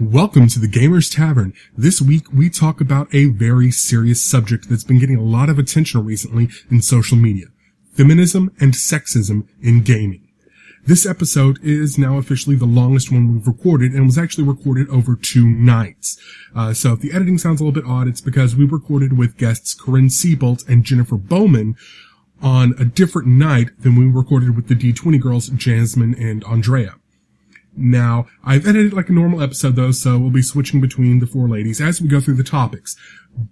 Welcome to the Gamers Tavern. This week we talk about a very serious subject that's been getting a lot of attention recently in social media. Feminism and sexism in gaming. This episode is now officially the longest one we've recorded and was actually recorded over two nights. Uh, so if the editing sounds a little bit odd, it's because we recorded with guests Corinne Seabolt and Jennifer Bowman on a different night than we recorded with the D20 girls, Jasmine and Andrea. Now, I've edited like a normal episode though, so we'll be switching between the four ladies as we go through the topics.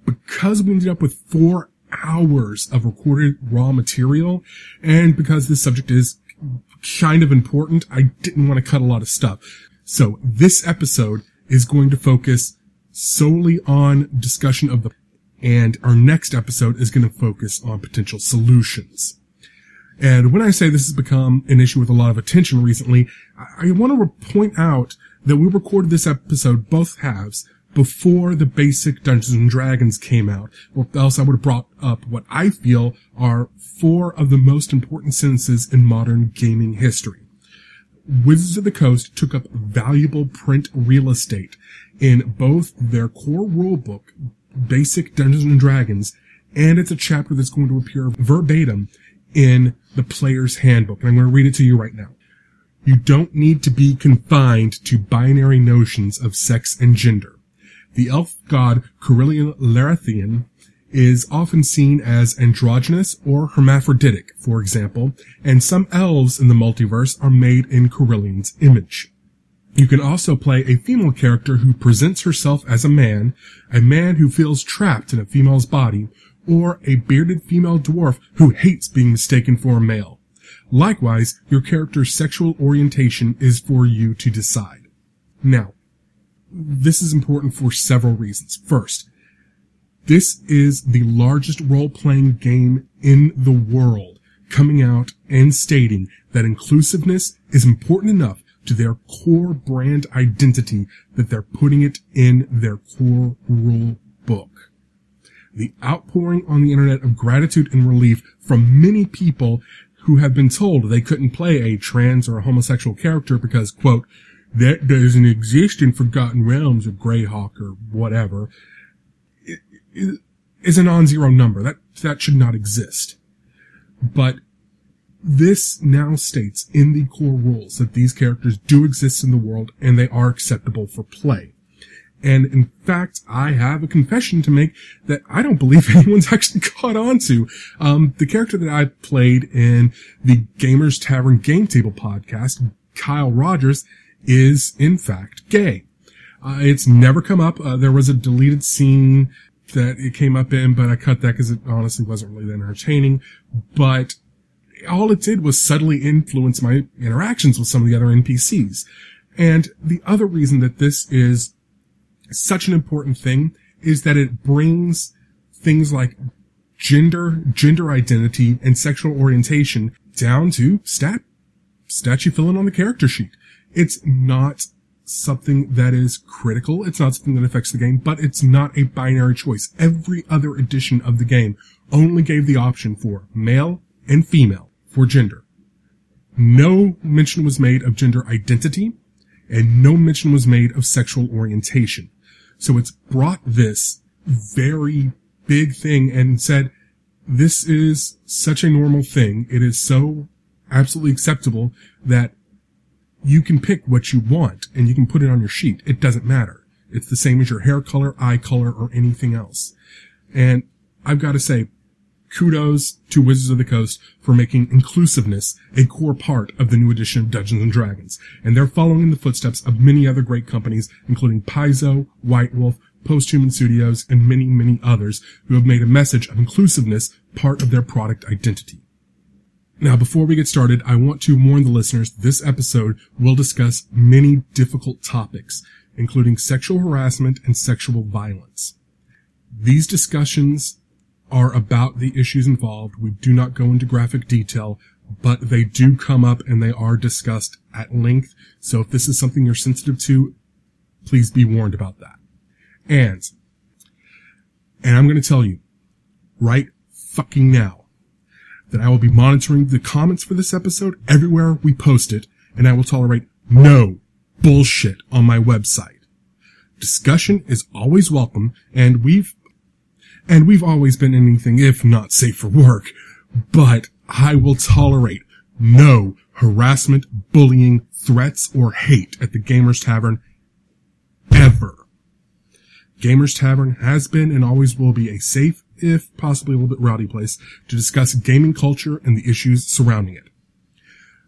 Because we ended up with four hours of recorded raw material, and because this subject is kind of important, I didn't want to cut a lot of stuff. So this episode is going to focus solely on discussion of the, and our next episode is going to focus on potential solutions. And when I say this has become an issue with a lot of attention recently, I want to point out that we recorded this episode, both halves, before the basic Dungeons and Dragons came out, or else I would have brought up what I feel are four of the most important sentences in modern gaming history. Wizards of the Coast took up valuable print real estate in both their core rulebook, Basic Dungeons and Dragons, and it's a chapter that's going to appear verbatim in the player's handbook. And I'm going to read it to you right now. You don't need to be confined to binary notions of sex and gender. The elf god Corellon Larethian is often seen as androgynous or hermaphroditic, for example, and some elves in the multiverse are made in Corellon's image. You can also play a female character who presents herself as a man, a man who feels trapped in a female's body, or a bearded female dwarf who hates being mistaken for a male. Likewise, your character's sexual orientation is for you to decide. Now, this is important for several reasons. First, this is the largest role-playing game in the world coming out and stating that inclusiveness is important enough to their core brand identity that they're putting it in their core rule the outpouring on the internet of gratitude and relief from many people who have been told they couldn't play a trans or a homosexual character because, quote, that doesn't exist in Forgotten Realms or Greyhawk or whatever, is a non-zero number. That, that should not exist. But this now states in the core rules that these characters do exist in the world and they are acceptable for play. And in fact, I have a confession to make that I don't believe anyone's actually caught on to. Um, the character that I played in the Gamers Tavern Game Table podcast, Kyle Rogers, is in fact gay. Uh, it's never come up. Uh, there was a deleted scene that it came up in, but I cut that because it honestly wasn't really that entertaining. But all it did was subtly influence my interactions with some of the other NPCs. And the other reason that this is such an important thing is that it brings things like gender, gender identity, and sexual orientation down to stat, stat you fill in on the character sheet. It's not something that is critical. It's not something that affects the game, but it's not a binary choice. Every other edition of the game only gave the option for male and female for gender. No mention was made of gender identity and no mention was made of sexual orientation. So it's brought this very big thing and said, this is such a normal thing. It is so absolutely acceptable that you can pick what you want and you can put it on your sheet. It doesn't matter. It's the same as your hair color, eye color, or anything else. And I've got to say, kudos to Wizards of the Coast for making inclusiveness a core part of the new edition of Dungeons and Dragons. And they're following in the footsteps of many other great companies, including Paizo, White Wolf, Posthuman Studios, and many, many others who have made a message of inclusiveness part of their product identity. Now, before we get started, I want to warn the listeners this episode will discuss many difficult topics, including sexual harassment and sexual violence. These discussions are about the issues involved. We do not go into graphic detail, but they do come up and they are discussed at length. So if this is something you're sensitive to, please be warned about that. And, and I'm going to tell you right fucking now that I will be monitoring the comments for this episode everywhere we post it and I will tolerate no bullshit on my website. Discussion is always welcome, and we've and we've always been anything if not safe for work. But I will tolerate no harassment, bullying, threats, or hate at the Gamers Tavern ever. Gamers Tavern has been and always will be a safe, if possibly a little bit rowdy place to discuss gaming culture and the issues surrounding it.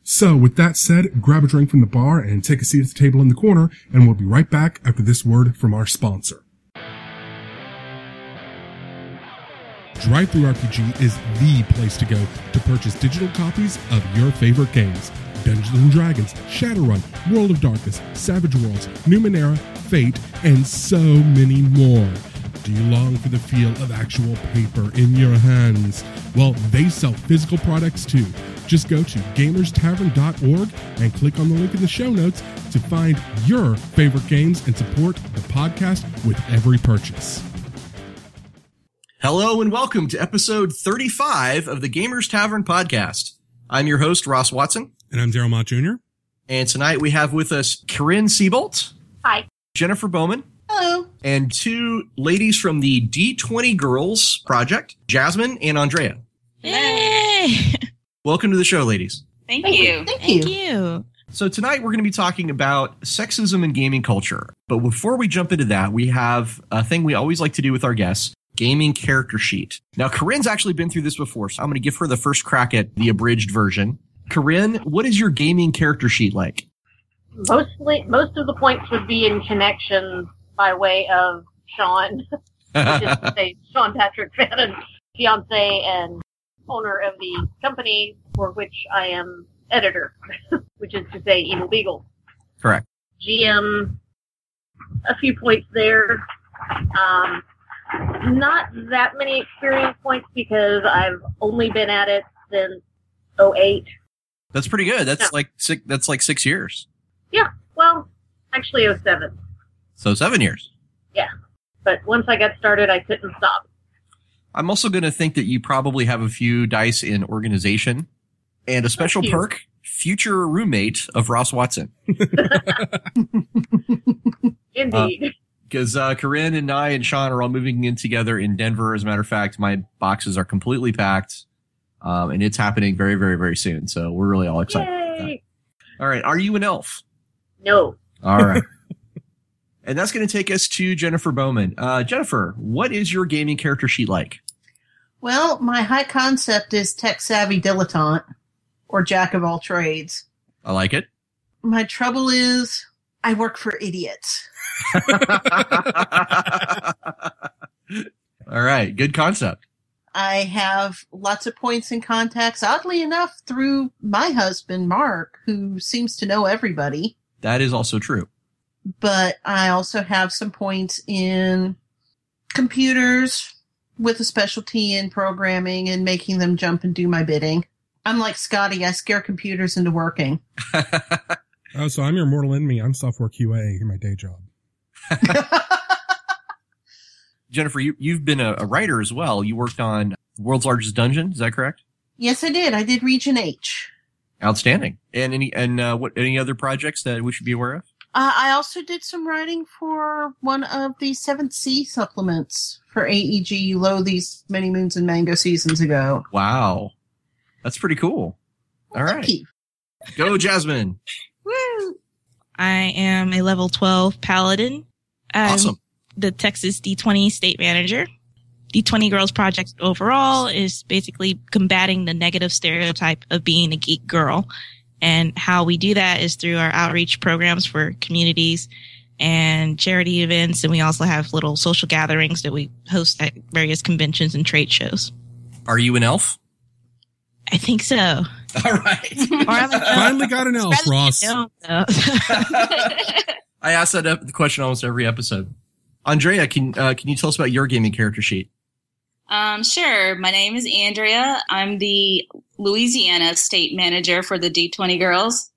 So with that said, grab a drink from the bar and take a seat at the table in the corner, and we'll be right back after this word from our sponsor. DriveThruRPG is the place to go to purchase digital copies of your favorite games. Dungeons and Dragons, Shadowrun, World of Darkness, Savage Worlds, Numenera, Fate, and so many more. Do you long for the feel of actual paper in your hands? Well, they sell physical products too. Just go to gamerstavern.org and click on the link in the show notes to find your favorite games and support the podcast with every purchase. Hello and welcome to episode 35 of the Gamers Tavern podcast. I'm your host, Ross Watson. And I'm Daryl Mott Jr. And tonight we have with us Corinne Siebolt. Hi. Jennifer Bowman. Hello. And two ladies from the D20 Girls Project, Jasmine and Andrea. Yay! Welcome to the show, ladies. Thank, Thank you. you. Thank Thank you. you. So tonight we're going to be talking about sexism in gaming culture. But before we jump into that, we have a thing we always like to do with our guests. Gaming character sheet. Now, Corinne's actually been through this before, so I'm going to give her the first crack at the abridged version. Corinne, what is your gaming character sheet like? Mostly, most of the points would be in connection by way of Sean, which is to say Sean Patrick Fannon, fiance and owner of the company for which I am editor, which is to say Evil Beagle. Correct. GM, a few points there. Um, not that many experience points because I've only been at it since 08. That's pretty good. That's Yeah. like six, that's like six years. Yeah. Well, actually 07. So seven years. Yeah. But once I got started, I couldn't stop. I'm also going to think that you probably have a few dice in organization and a special perk, future roommate of Ross Watson. Indeed. Uh, Because uh, Corinne and I and Sean are all moving in together in Denver. As a matter of fact, my boxes are completely packed. Um, and it's happening very, very, very soon. So we're really all excited. Yay! All right. Are you an elf? No. All right. and that's going to take us to Jennifer Bowman. Uh, Jennifer, what is your gaming character sheet like? Well, my high concept is tech savvy dilettante or jack of all trades. I like it. My trouble is I work for idiots. All right. Good concept. I have lots of points and contacts, oddly enough, through my husband, Mark, who seems to know everybody. That is also true. But I also have some points in computers with a specialty in programming and making them jump and do my bidding. I'm like Scotty, I scare computers into working. Oh, so I'm your mortal enemy. I'm software QA in my day job. Jennifer, you, you've been a, a writer as well. You worked on World's Largest Dungeon. Is that correct? yes, I did. I did Region H. Outstanding. And any, and, uh, what, any other projects that we should be aware of? Uh, I also did some writing for one of the Seventh Sea supplements for AEG Low these many moons and mango seasons ago. Wow. That's pretty cool. All Thank right. you. Go, Jasmine. Woo! I am a level 12 paladin. I'm Awesome. the Texas D20 state manager. D20 Girls Project overall is basically combating the negative stereotype of being a geek girl. And how we do that is through our outreach programs for communities and charity events. And we also have little social gatherings that we host at various conventions and trade shows. Are you an elf? I think so. All right. Or I'm a Finally got an elf, Rather Ross. I ask that the question almost every episode. Andrea, can uh, can you tell us about your gaming character sheet? Um, sure. My name is Andrea. I'm the Louisiana state manager for the D20 Girls.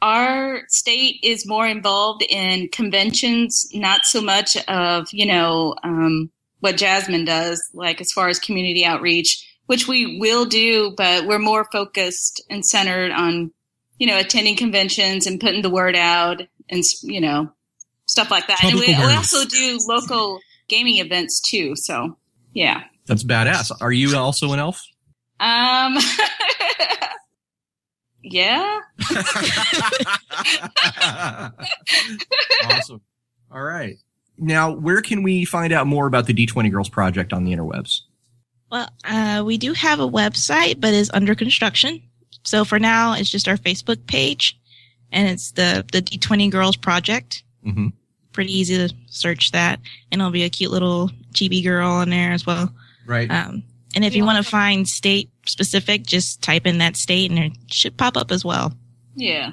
Our state is more involved in conventions, not so much of, you know, um, what Jasmine does, like as far as community outreach, which we will do, but we're more focused and centered on, you know, attending conventions and putting the word out and, you know, stuff like that. And we, we also do local gaming events too. So yeah. That's badass. Are you also an elf? Um. yeah. awesome. All right. Now, where can we find out more about the D20 Girls Project on the interwebs? Well, uh, we do have a website, but it's under construction. So for now, it's just our Facebook page, and it's the the D20 Girls Project. Mm-hmm. Pretty easy to search that, and it'll be a cute little chibi girl on there as well. Right. Um, and if you want to find state specific, just type in that state, and it should pop up as well. Yeah.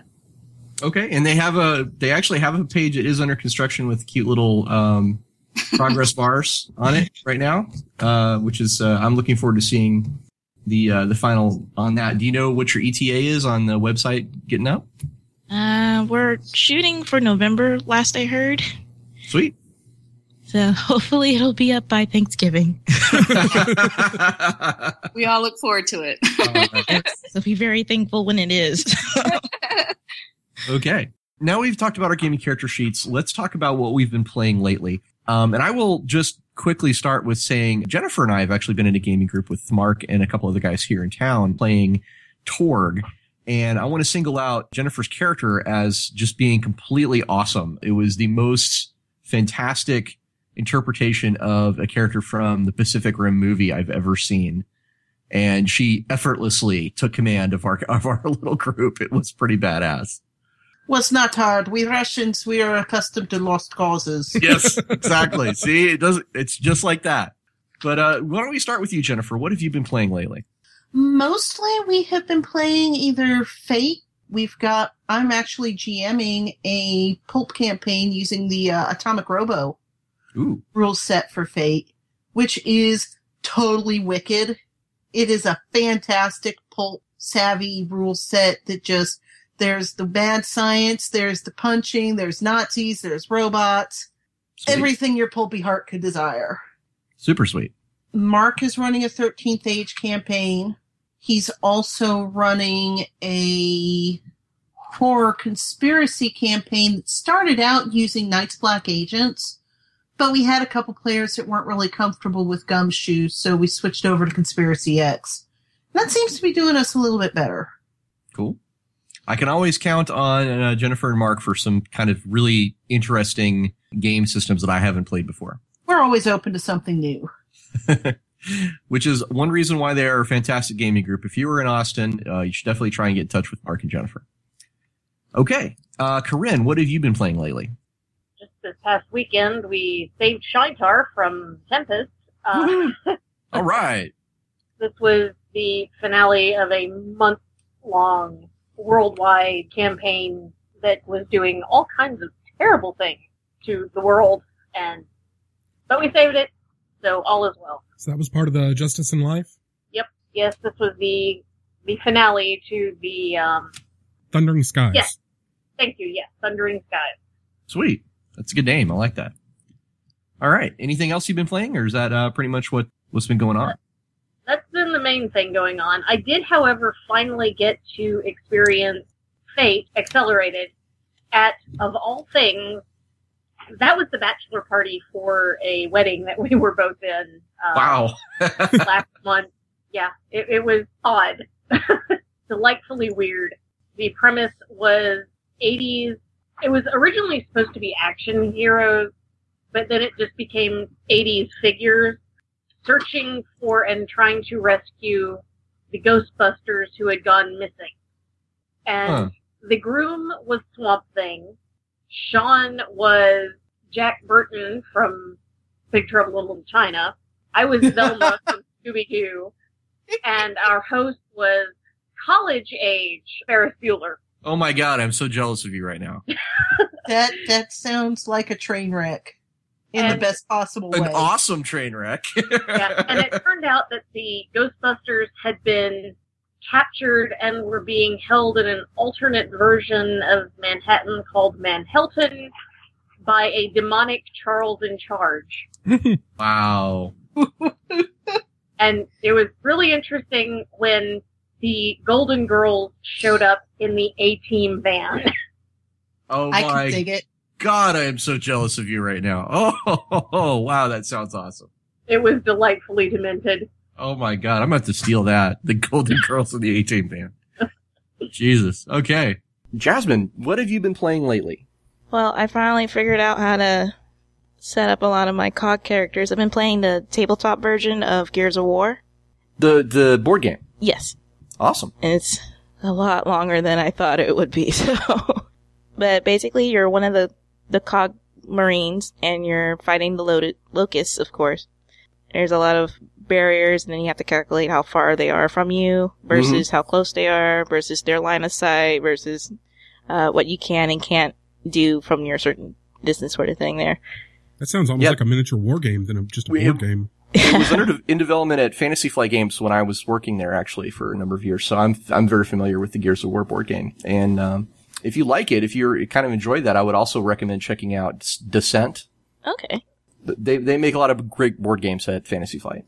Okay, and they have a they actually have a page that is under construction with cute little um, progress bars on it right now, uh, which is uh, I'm looking forward to seeing the uh, the final on that. Do you know what your ETA is on the website getting up? Uh, we're shooting for November, last I heard. Sweet. So hopefully it'll be up by Thanksgiving. We all look forward to it. So be very thankful when it is. Okay. Now we've talked about our gaming character sheets. Let's talk about what we've been playing lately. Um, and I will just quickly start with saying Jennifer and I have actually been in a gaming group with Mark and a couple other guys here in town playing Torg. And I want to single out Jennifer's character as just being completely awesome. It was the most fantastic interpretation of a character from the Pacific Rim movie I've ever seen. And she effortlessly took command of our, of our little group. It was pretty badass. Was not hard. We Russians, we are accustomed to lost causes. yes, exactly. See, it does. It's just like that. But uh, why don't we start with you, Jennifer? What have you been playing lately? Mostly we have been playing either Fate. We've got, I'm actually GMing a pulp campaign using the uh, Atomic Robo Ooh, rule set for Fate, which is totally wicked. It is a fantastic pulp savvy rule set that just, there's the bad science, there's the punching, there's Nazis, there's robots, sweet. everything your pulpy heart could desire. super sweet. Mark is running a 13th age campaign. He's also running a horror conspiracy campaign that started out using Night's Black Agents, but we had a couple players that weren't really comfortable with gumshoes, so we switched over to Conspiracy X. That seems to be doing us a little bit better. Cool. I can always count on uh, Jennifer and Mark for some kind of really interesting game systems that I haven't played before. We're always open to something new. Which is one reason why they are a fantastic gaming group. If you were in Austin, uh, you should definitely try and get in touch with Mark and Jennifer. Okay, uh, Corinne, what have you been playing lately? Just this past weekend, we saved Shaintar from Tempest. Uh, All right. this was the finale of a month long worldwide campaign that was doing all kinds of terrible things to the world and but we saved it so all is well So that was part of the Justice in Life. Yep. Yes this was the the finale to the um Thundering Skies. Yes. thank you yes thundering skies Sweet. That's a good name. I like that. All right. Anything else you've been playing, or is that uh, pretty much what what's been going on? that's been the main thing going on i did however finally get to experience fate accelerated at of all things that was the bachelor party for a wedding that we were both in uh, Wow. last month. Yeah, it, it was odd, delightfully weird. The premise was 80s. It was originally supposed to be action heroes, but then it just became 80s figures searching for and trying to rescue the Ghostbusters who had gone missing. And Huh. the groom was Swamp Thing. Sean was Jack Burton from Big Trouble in Little China. I was Velma from Scooby Doo, and our host was college age Ferris Bueller. Oh my god, I'm so jealous of you right now. That that sounds like a train wreck in the best possible An way. An awesome train wreck. Yeah, and it turned out that the Ghostbusters had been captured and were being held in an alternate version of Manhattan called Manhattan by a demonic Charles in charge. wow. And it was really interesting when the Golden Girls showed up in the A Team van. Oh I my can dig it. God, I am so jealous of you right now. Oh, wow, that sounds awesome. It was delightfully demented. Oh my God, I'm about to steal that. The Golden Girls of the A Team Band. Jesus. Okay. Jasmine, what have you been playing lately? Well, I finally figured out how to set up a lot of my COG characters. I've been playing the tabletop version of Gears of War. The the board game. Yes. Awesome. And it's a lot longer than I thought it would be, so. but basically, you're one of the, the COG Marines, and you're fighting the loaded locusts, of course. There's a lot of barriers, and then you have to calculate how far they are from you versus how close they are versus their line of sight versus uh, what you can and can't do from your certain distance, sort of thing. There. That sounds almost Yep. like a miniature war game than a, just a We- board game. it was under in development at Fantasy Flight Games when I was working there actually for a number of years. So I'm I'm very familiar with the Gears of War board game. And um, if you like it, if you're kind of enjoyed that, I would also recommend checking out Descent. Okay. They they make a lot of great board games at Fantasy Flight.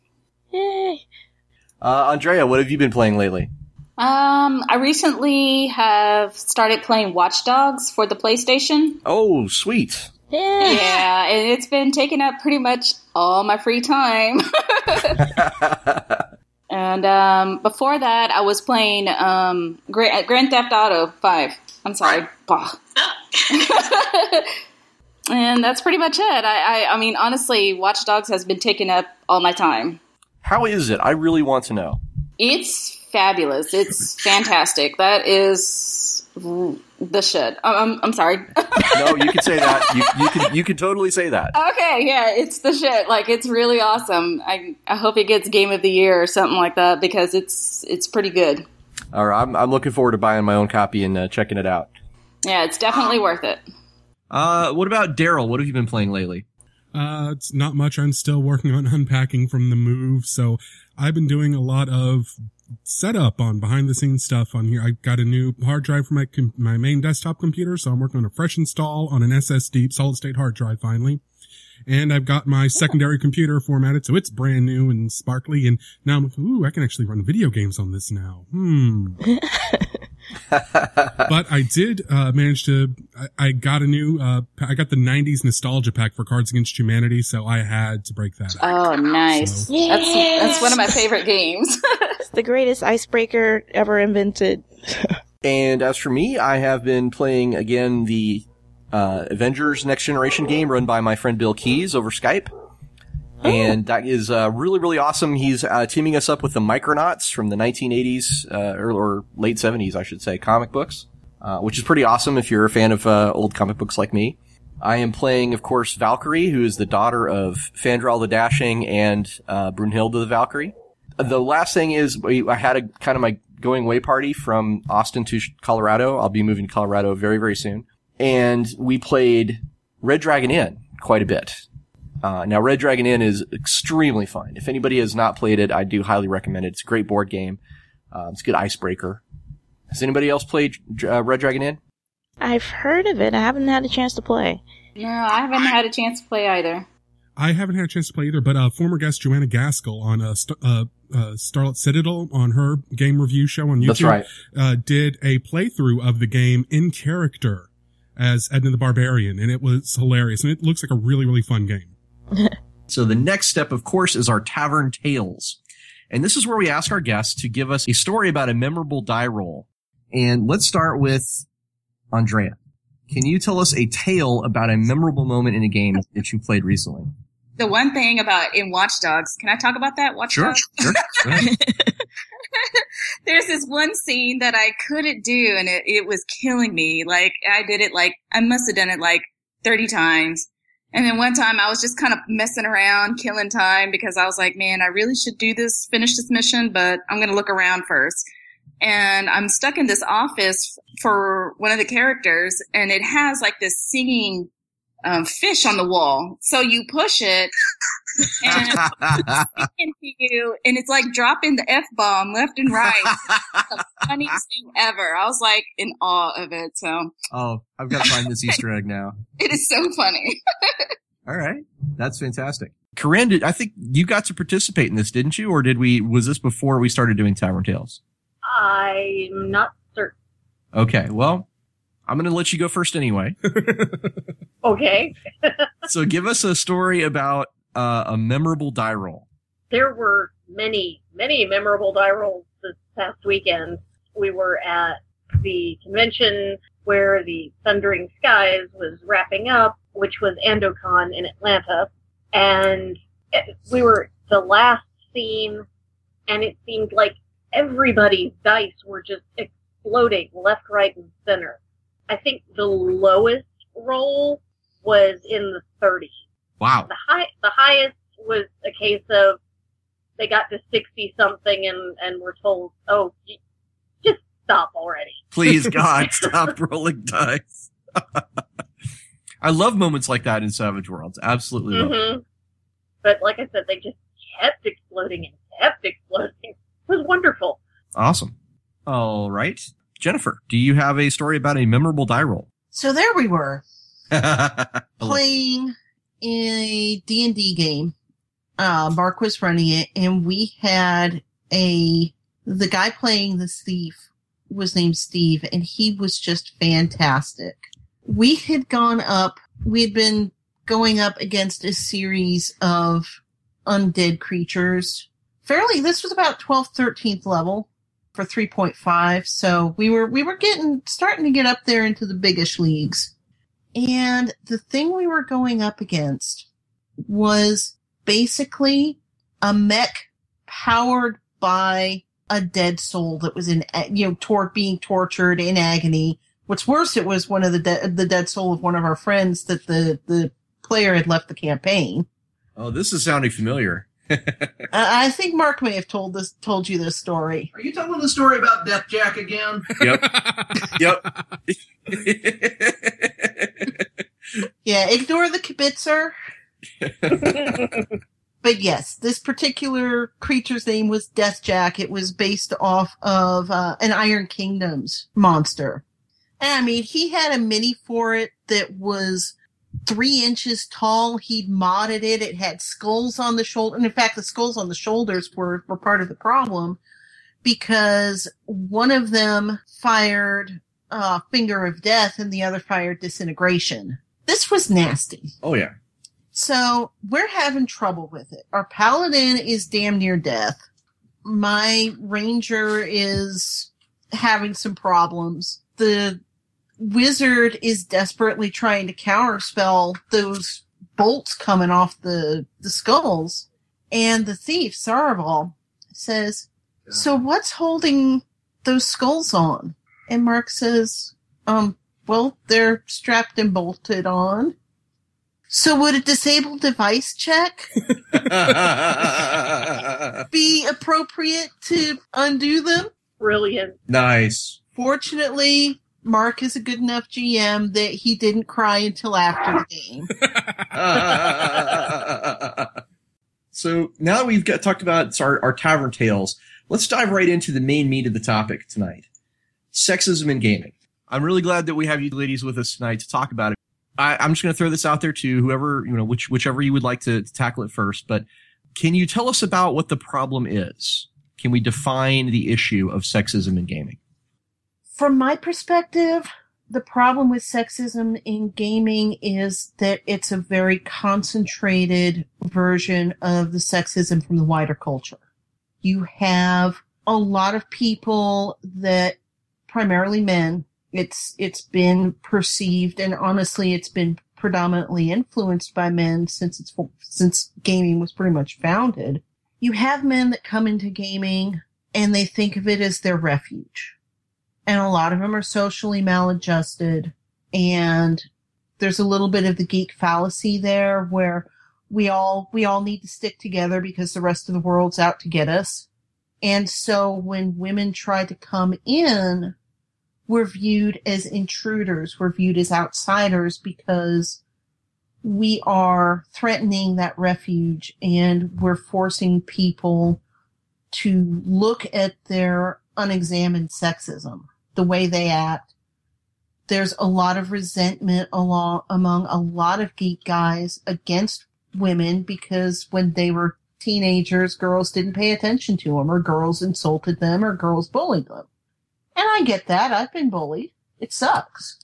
Yay. Uh, Andrea, what have you been playing lately? Um, I recently have started playing Watch Dogs for the PlayStation. Oh, sweet. Yeah. Yeah, and it's been taking up pretty much all my free time. and um, before that, I was playing um, Gra- Grand Theft Auto 5. I'm sorry. Bah. and that's pretty much it. I, I, I mean, honestly, Watch Dogs has been taking up all my time. How is it? I really want to know. It's fabulous. It's fantastic. That is the shit. I'm, I'm, I'm sorry. No, you can say that. You, you can you can totally say that. Okay, yeah, it's the shit. Like it's really awesome. I I hope it gets game of the year or something like that because it's it's pretty good. All right, I'm I'm looking forward to buying my own copy and uh, checking it out. Yeah, it's definitely worth it. Uh, what about Daryl? What have you been playing lately? Uh, it's not much. I'm still working on unpacking from the move, so I've been doing a lot of setup on behind the scenes stuff on here. I got a new hard drive for my com- my main desktop computer, so I'm working on a fresh install on an SSD solid state hard drive finally. And I've got my secondary computer formatted, so it's brand new and sparkly. And now I'm like, ooh, I can actually run video games on this now. Hmm. but I did uh, manage to. I, I got a new. Uh, I got the '90s nostalgia pack for Cards Against Humanity, so I had to break that. out. Oh, nice. So- That's that's one of my favorite games. It's the greatest icebreaker ever invented. And as for me, I have been playing again the uh, Avengers Next Generation game run by my friend Bill Keys over Skype. And that is uh, really, really awesome. He's uh, teaming us up with the Micronauts from the 1980s, uh, or, or late 70s, I should say, comic books, uh, which is pretty awesome if you're a fan of uh, old comic books like me. I am playing, of course, Valkyrie, who is the daughter of Fandral the Dashing and uh, Brunhilde the Valkyrie. The last thing is, I had a kind of my going away party from Austin to Colorado. I'll be moving to Colorado very, very soon. And we played Red Dragon Inn quite a bit. Uh, now, Red Dragon Inn is extremely fun. If anybody has not played it, I do highly recommend it. It's a great board game. Uh, it's a good icebreaker. Has anybody else played uh, Red Dragon Inn? I've heard of it. I haven't had a chance to play. no, I haven't had a chance to play either. I haven't had a chance to play either, but uh, former guest Joanna Gaskell on uh, St- uh, uh, Starlit Citadel on her game review show on YouTube That's right. uh, did a playthrough of the game in character as Edna the Barbarian, and it was hilarious, and it looks like a really, really fun game. So the next step, of course, is our Tavern Tales. And this is where we ask our guests to give us a story about a memorable die roll. And let's start with Andrea. Can you tell us a tale about a memorable moment in a game that you played recently? The one thing about in Watch Dogs, can I talk about that? Watch Dogs? sure. Ahead. There's this one scene that I couldn't do and it, it was killing me. Like I did it like, I must have done it like 30 times. And then one time I was just kind of messing around, killing time because I was like, man, I really should do this, finish this mission, but I'm going to look around first. And I'm stuck in this office for one of the characters and it has like this singing um, fish on the wall. So you push it and into you, and it's like dropping the f bomb left and right. the funniest thing ever. I was like in awe of it. So oh, I've got to find this Easter egg now. it is so funny. All right. That's fantastic. Corinne, did, I think you got to participate in this, didn't you? Or did we, was this before we started doing Tavern Tales? I'm not certain. Okay. Well, I'm going to let you go first anyway. Okay. so give us a story about uh, a memorable die roll. There were many, many memorable die rolls this past weekend. We were at the convention where the Thundering Skies was wrapping up, which was Andocon in Atlanta. And we were the last scene, and it seemed like everybody's dice were just exploding left, right, and center. I think the lowest roll was in the 30s. Wow. The high, the highest was a case of they got to 60 something and, and were told, oh, just stop already. Please, God, stop rolling dice. I love moments like that in Savage Worlds. Absolutely love it. hmm But like I said, they just kept exploding and kept exploding. It was wonderful. Awesome. All right. Jennifer, do you have a story about a memorable die roll? So there we were playing a D&D game. Uh, Mark was running it and we had a, the guy playing this thief was named Steve and he was just fantastic. We had gone up, we had been going up against a series of undead creatures. Fairly, this was about 12th, 13th level for 3.5. So we were, we were getting, starting to get up there into the biggish leagues. And the thing we were going up against was basically a mech powered by a dead soul that was in, you know, tor- being tortured in agony. What's worse, it was one of the de- the dead soul of one of our friends that the the player had left the campaign. Oh, this is sounding familiar. I I think Mark may have told this told you this story. Are you telling the story about Death Jack again? Yep. yep. yeah, ignore the kibitzer. But yes, this particular creature's name was Death Jack. It was based off of uh, an Iron Kingdoms monster. And I mean, he had a mini for it that was three inches tall. He'd modded it. It had skulls on the shoulder. And in fact, the skulls on the shoulders were, were part of the problem because one of them fired uh, Finger of Death and the other fired Disintegration. This was nasty. oh, yeah. So we're having trouble with it. Our paladin is damn near death. My ranger is having some problems. The wizard is desperately trying to counterspell those bolts coming off the, the skulls. And the thief, Saraval, says, so what's holding those skulls on? And Mark says, um, well, they're strapped and bolted on. So would a disabled device check be appropriate to undo them? Brilliant. nice. Fortunately, Mark is a good enough GM that he didn't cry until after the game. so now that we've got talked about our, our tavern tales, let's dive right into the main meat of the topic tonight. Sexism in gaming. I'm really glad that we have you ladies with us tonight to talk about it. I, I'm just going to throw this out there to whoever, you know, which, whichever you would like to, to tackle it first, but can you tell us about what the problem is? Can we define the issue of sexism in gaming? From my perspective, the problem with sexism in gaming is that it's a very concentrated version of the sexism from the wider culture. You have a lot of people that primarily men. It's, it's been perceived and honestly, it's been predominantly influenced by men since it's, since gaming was pretty much founded. You have men that come into gaming and they think of it as their refuge and a lot of them are socially maladjusted. And there's a little bit of the geek fallacy there where we all we all need to stick together because the rest of the world's out to get us. And so when women try to come in we're viewed as intruders. We're viewed as outsiders because we are threatening that refuge and we're forcing people to look at their unexamined sexism the way they act. There's a lot of resentment along, among a lot of geek guys against women because when they were teenagers, girls didn't pay attention to them or girls insulted them or girls bullied them. And I get that. I've been bullied. It sucks.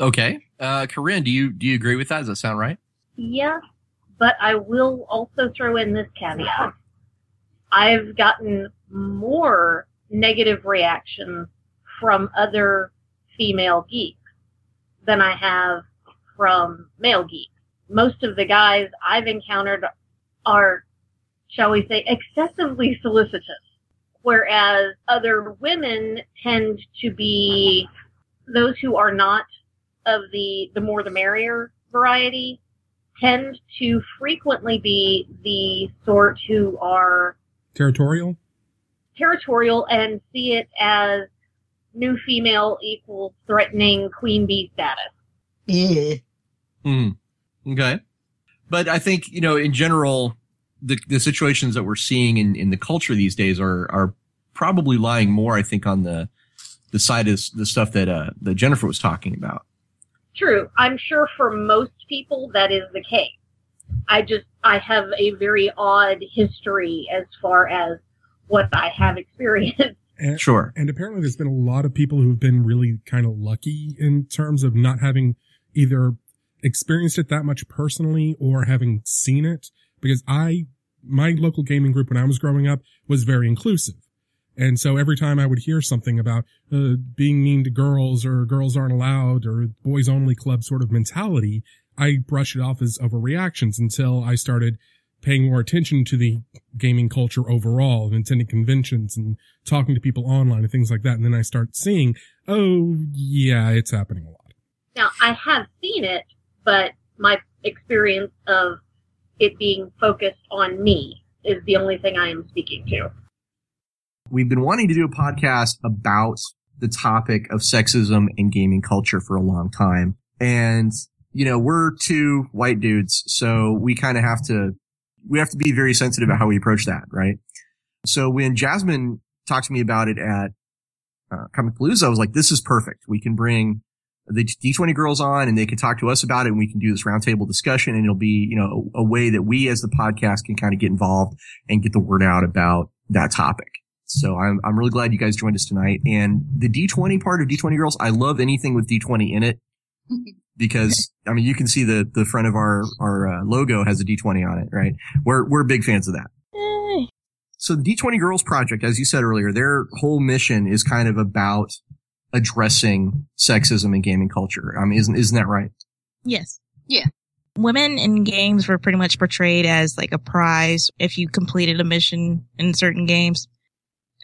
Okay. Uh, Corinne, do you do you agree with that? Does that sound right? Yeah, but I will also throw in this caveat. I've gotten more negative reactions from other female geeks than I have from male geeks. Most of the guys I've encountered are, shall we say, excessively solicitous, whereas other women tend to be those who are not of the the more the merrier variety tend to frequently be the sort who are Territorial? territorial and see it as new female equals threatening queen bee status. Yeah. Hmm. Okay. But I think, you know, in general, the, the situations that we're seeing in, in the culture these days are, are probably lying more, I think, on the, the side is the stuff that, uh, that Jennifer was talking about. True. I'm sure for most people that is the case. I just, I have a very odd history as far as what I have experienced. And, Sure. and apparently there's been a lot of people who've been really kind of lucky in terms of not having either experienced it that much personally or having seen it because I, my local gaming group when I was growing up was very inclusive. And so every time I would hear something about uh, being mean to girls or girls aren't allowed or boys only club sort of mentality, I brushed it off as overreactions until I started paying more attention to the gaming culture overall and attending conventions and talking to people online and things like that. And then I start seeing, oh yeah, it's happening a lot. Now, I have seen it, but my experience of it being focused on me is the only thing I am speaking to. We've been wanting to do a podcast about the topic of sexism in gaming culture for a long time. And, you know, we're two white dudes, so we kind of have to, we have to be very sensitive about how we approach that, right? So when Jasmine talked to me about it at uh, Comicpalooza, I was like, this is perfect. We can bring the D20 girls on and they can talk to us about it and we can do this roundtable discussion and it'll be, you know, a, a way that we as the podcast can kind of get involved and get the word out about that topic. So I'm, I'm really glad you guys joined us tonight. And the D20 part of D20 girls, I love anything with D20 in it because, I mean, you can see the, the front of our, our uh, logo has a D20 on it, right? We're, we're big fans of that. Yay. So the D20 Girls Project, as you said earlier, their whole mission is kind of about addressing sexism in gaming culture. I mean, isn't, isn't that right? Yes. Yeah. Women in games were pretty much portrayed as like a prize if you completed a mission in certain games.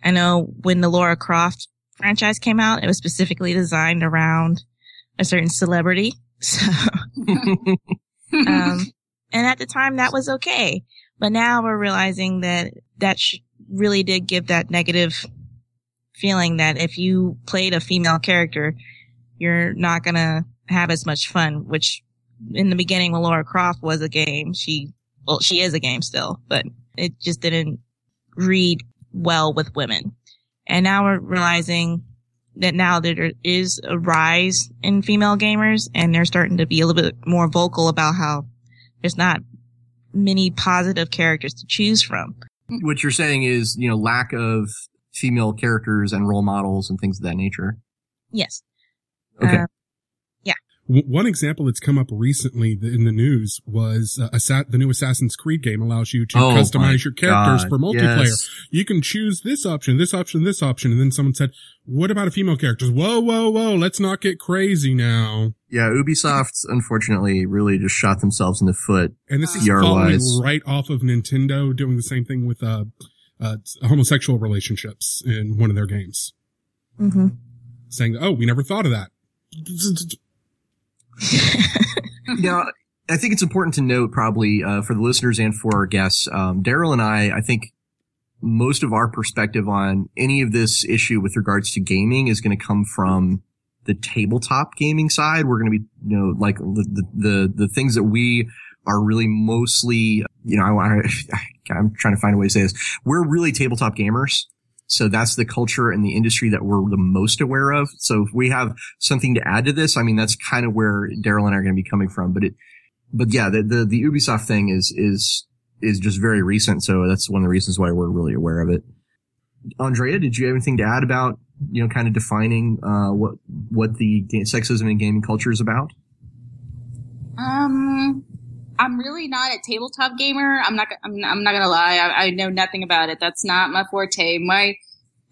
I know when the Laura Croft franchise came out, it was specifically designed around a certain celebrity. So, um, and at the time that was okay. But now we're realizing that that sh- really did give that negative feeling that if you played a female character, you're not going to have as much fun, which in the beginning when Laura Croft was a game, she, well, she is a game still, but it just didn't read well with women. And now we're realizing that now there is a rise in female gamers and they're starting to be a little bit more vocal about how there's not many positive characters to choose from. what you're saying is, you know, lack of female characters and role models and things of that nature. Yes. Okay. Uh, W- one example that's come up recently in the news was uh, Assa- the new Assassin's Creed game allows you to Oh customize your characters God, for multiplayer. yes. You can choose this option, this option, this option. And then someone said, what about a female character? Whoa, whoa, whoa. Let's not get crazy now. Yeah, Ubisoft unfortunately really just shot themselves in the foot. And this is PR following right off of Nintendo doing the same thing with, uh, uh, homosexual relationships in one of their games hmm saying, Oh, we never thought of that. now, I think it's important to note probably, uh, for the listeners and for our guests, um, Daryl and I, I think most of our perspective on any of this issue with regards to gaming is going to come from the tabletop gaming side. We're going to be, you know, like the, the, the, things that we are really mostly, you know, I, I, I'm trying to find a way to say this. We're really tabletop gamers. So that's the culture and the industry that we're the most aware of. So if we have something to add to this, I mean, that's kind of where Daryl and I are going to be coming from. But it, but yeah, the, the, the Ubisoft thing is, is, is just very recent. So that's one of the reasons why we're really aware of it. Andrea, did you have anything to add about you know, kind of defining uh, what what the sexism in gaming culture is about? Um, I'm really not a tabletop gamer. I'm not. I'm, I'm not gonna lie. I, I know nothing about it. That's not my forte. My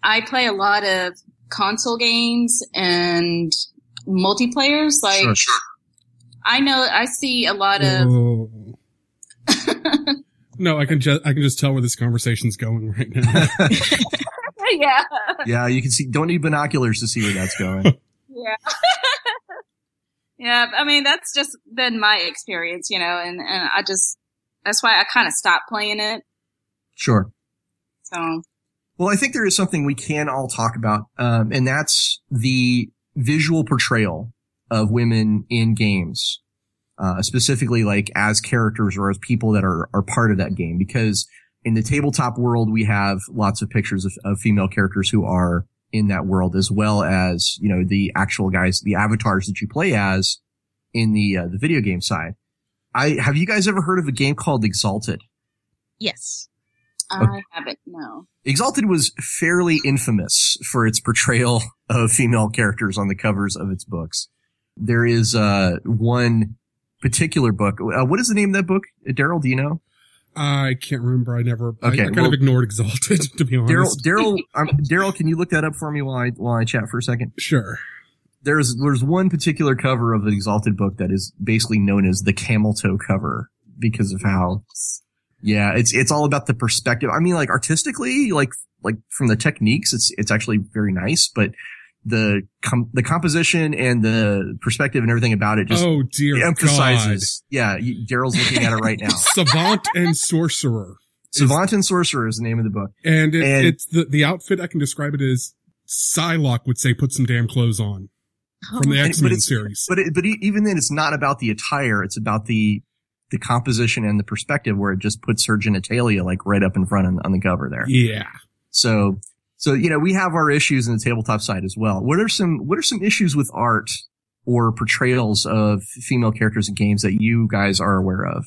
I play a lot of console games and multiplayers. Like I know I see a lot of. No, I can just I can just tell where this conversation's going right now. yeah. Yeah, you can see. Don't need binoculars to see where that's going. Yeah. Yeah. I mean, that's just been my experience, you know, and, and I just, that's why I kind of stopped playing it. sure. So, Well, I think there is something we can all talk about, um, and that's the visual portrayal of women in games, uh, specifically like as characters or as people that are, are part of that game. Because in the tabletop world, we have lots of pictures of, of female characters who are in that world, as well as you know the actual guys, the avatars that you play as in the uh, the video game side. I have you guys ever heard of a game called Exalted? Yes. I haven't, no. Exalted was fairly infamous for its portrayal of female characters on the covers of its books. There is uh, one particular book. Uh, what is the name of that book? Daryl, do you know? I can't remember. I never. I- Okay, I, kind well- of ignored Exalted to be Daryl, honest. Daryl, um, Daryl, can you look that up for me while I while I chat for a second? Sure. There's there's one particular cover of the Exalted book that is basically known as the camel toe cover because of how yeah, it's it's all about the perspective. I mean, like artistically, like like from the techniques, it's it's actually very nice, but the com- the composition and the perspective and everything about it just oh dear emphasizes. Yeah, you- Daryl's looking at it right now. Savant and Sorcerer. Savant and Sorcerer is the name of the book. And, it, And- it's the, the outfit I can describe it as Psylocke would say, put some damn clothes on oh. from the X but Men it's- series. But it, but e- even then, it's not about the attire. It's about the the composition and the perspective, where it just puts her genitalia like right up in front on, on the cover there. yeah. So, so, you know, we have our issues in the tabletop side as well. What are some, what are some issues with art or portrayals of female characters in games that you guys are aware of?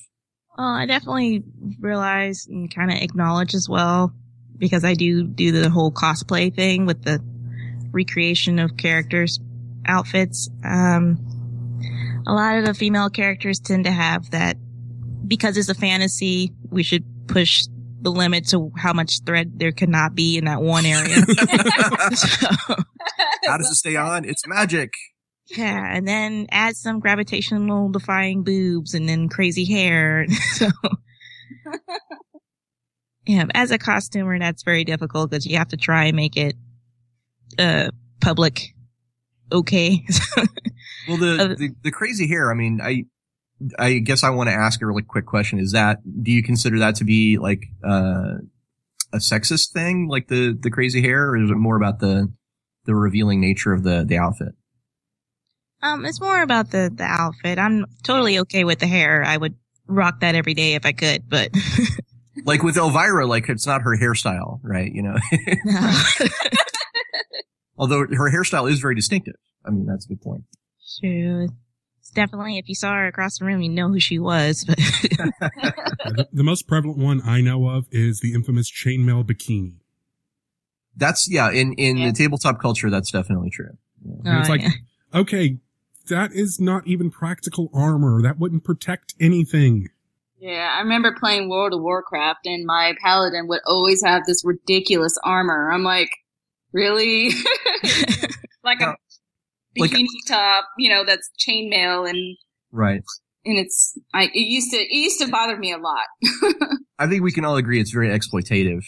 Well, I definitely realize and kind of acknowledge as well because I do do the whole cosplay thing with the recreation of characters' outfits. Um, a lot of the female characters tend to have that because it's a fantasy. We should push the limit to how much thread there cannot be in that one area. So- How does it stay on? It's magic. yeah, and then add some gravitational defying boobs and then crazy hair. so, yeah, as a costumer, that's very difficult because you have to try and make it uh public okay. Well, the, Uh, the, the crazy hair, I mean, I, I guess I want to ask a really quick question. Is that, do you consider that to be like, uh, a sexist thing, like the, the crazy hair, or is it more about the, the revealing nature of the, the outfit? um, it's more about the the outfit. I'm totally okay with the hair. I would rock that every day if I could, but Like with Elvira, like it's not her hairstyle, right? You know, no. although her hairstyle is very distinctive. I mean, that's a good point. True. It's definitely if you saw her across the room, you know who she was. But the, the most prevalent one I know of is the infamous chainmail bikini. That's, yeah, in, in Yeah. the tabletop culture, that's definitely true. And it's Oh, like, yeah. okay, that is not even practical armor. That wouldn't protect anything. Yeah, I remember playing World of Warcraft and my paladin would always have this ridiculous armor. I'm like, really? like a Now, like- top, you know, that's chainmail and Right. and it's I it used to it used to bother me a lot. I think we can all agree it's very exploitative.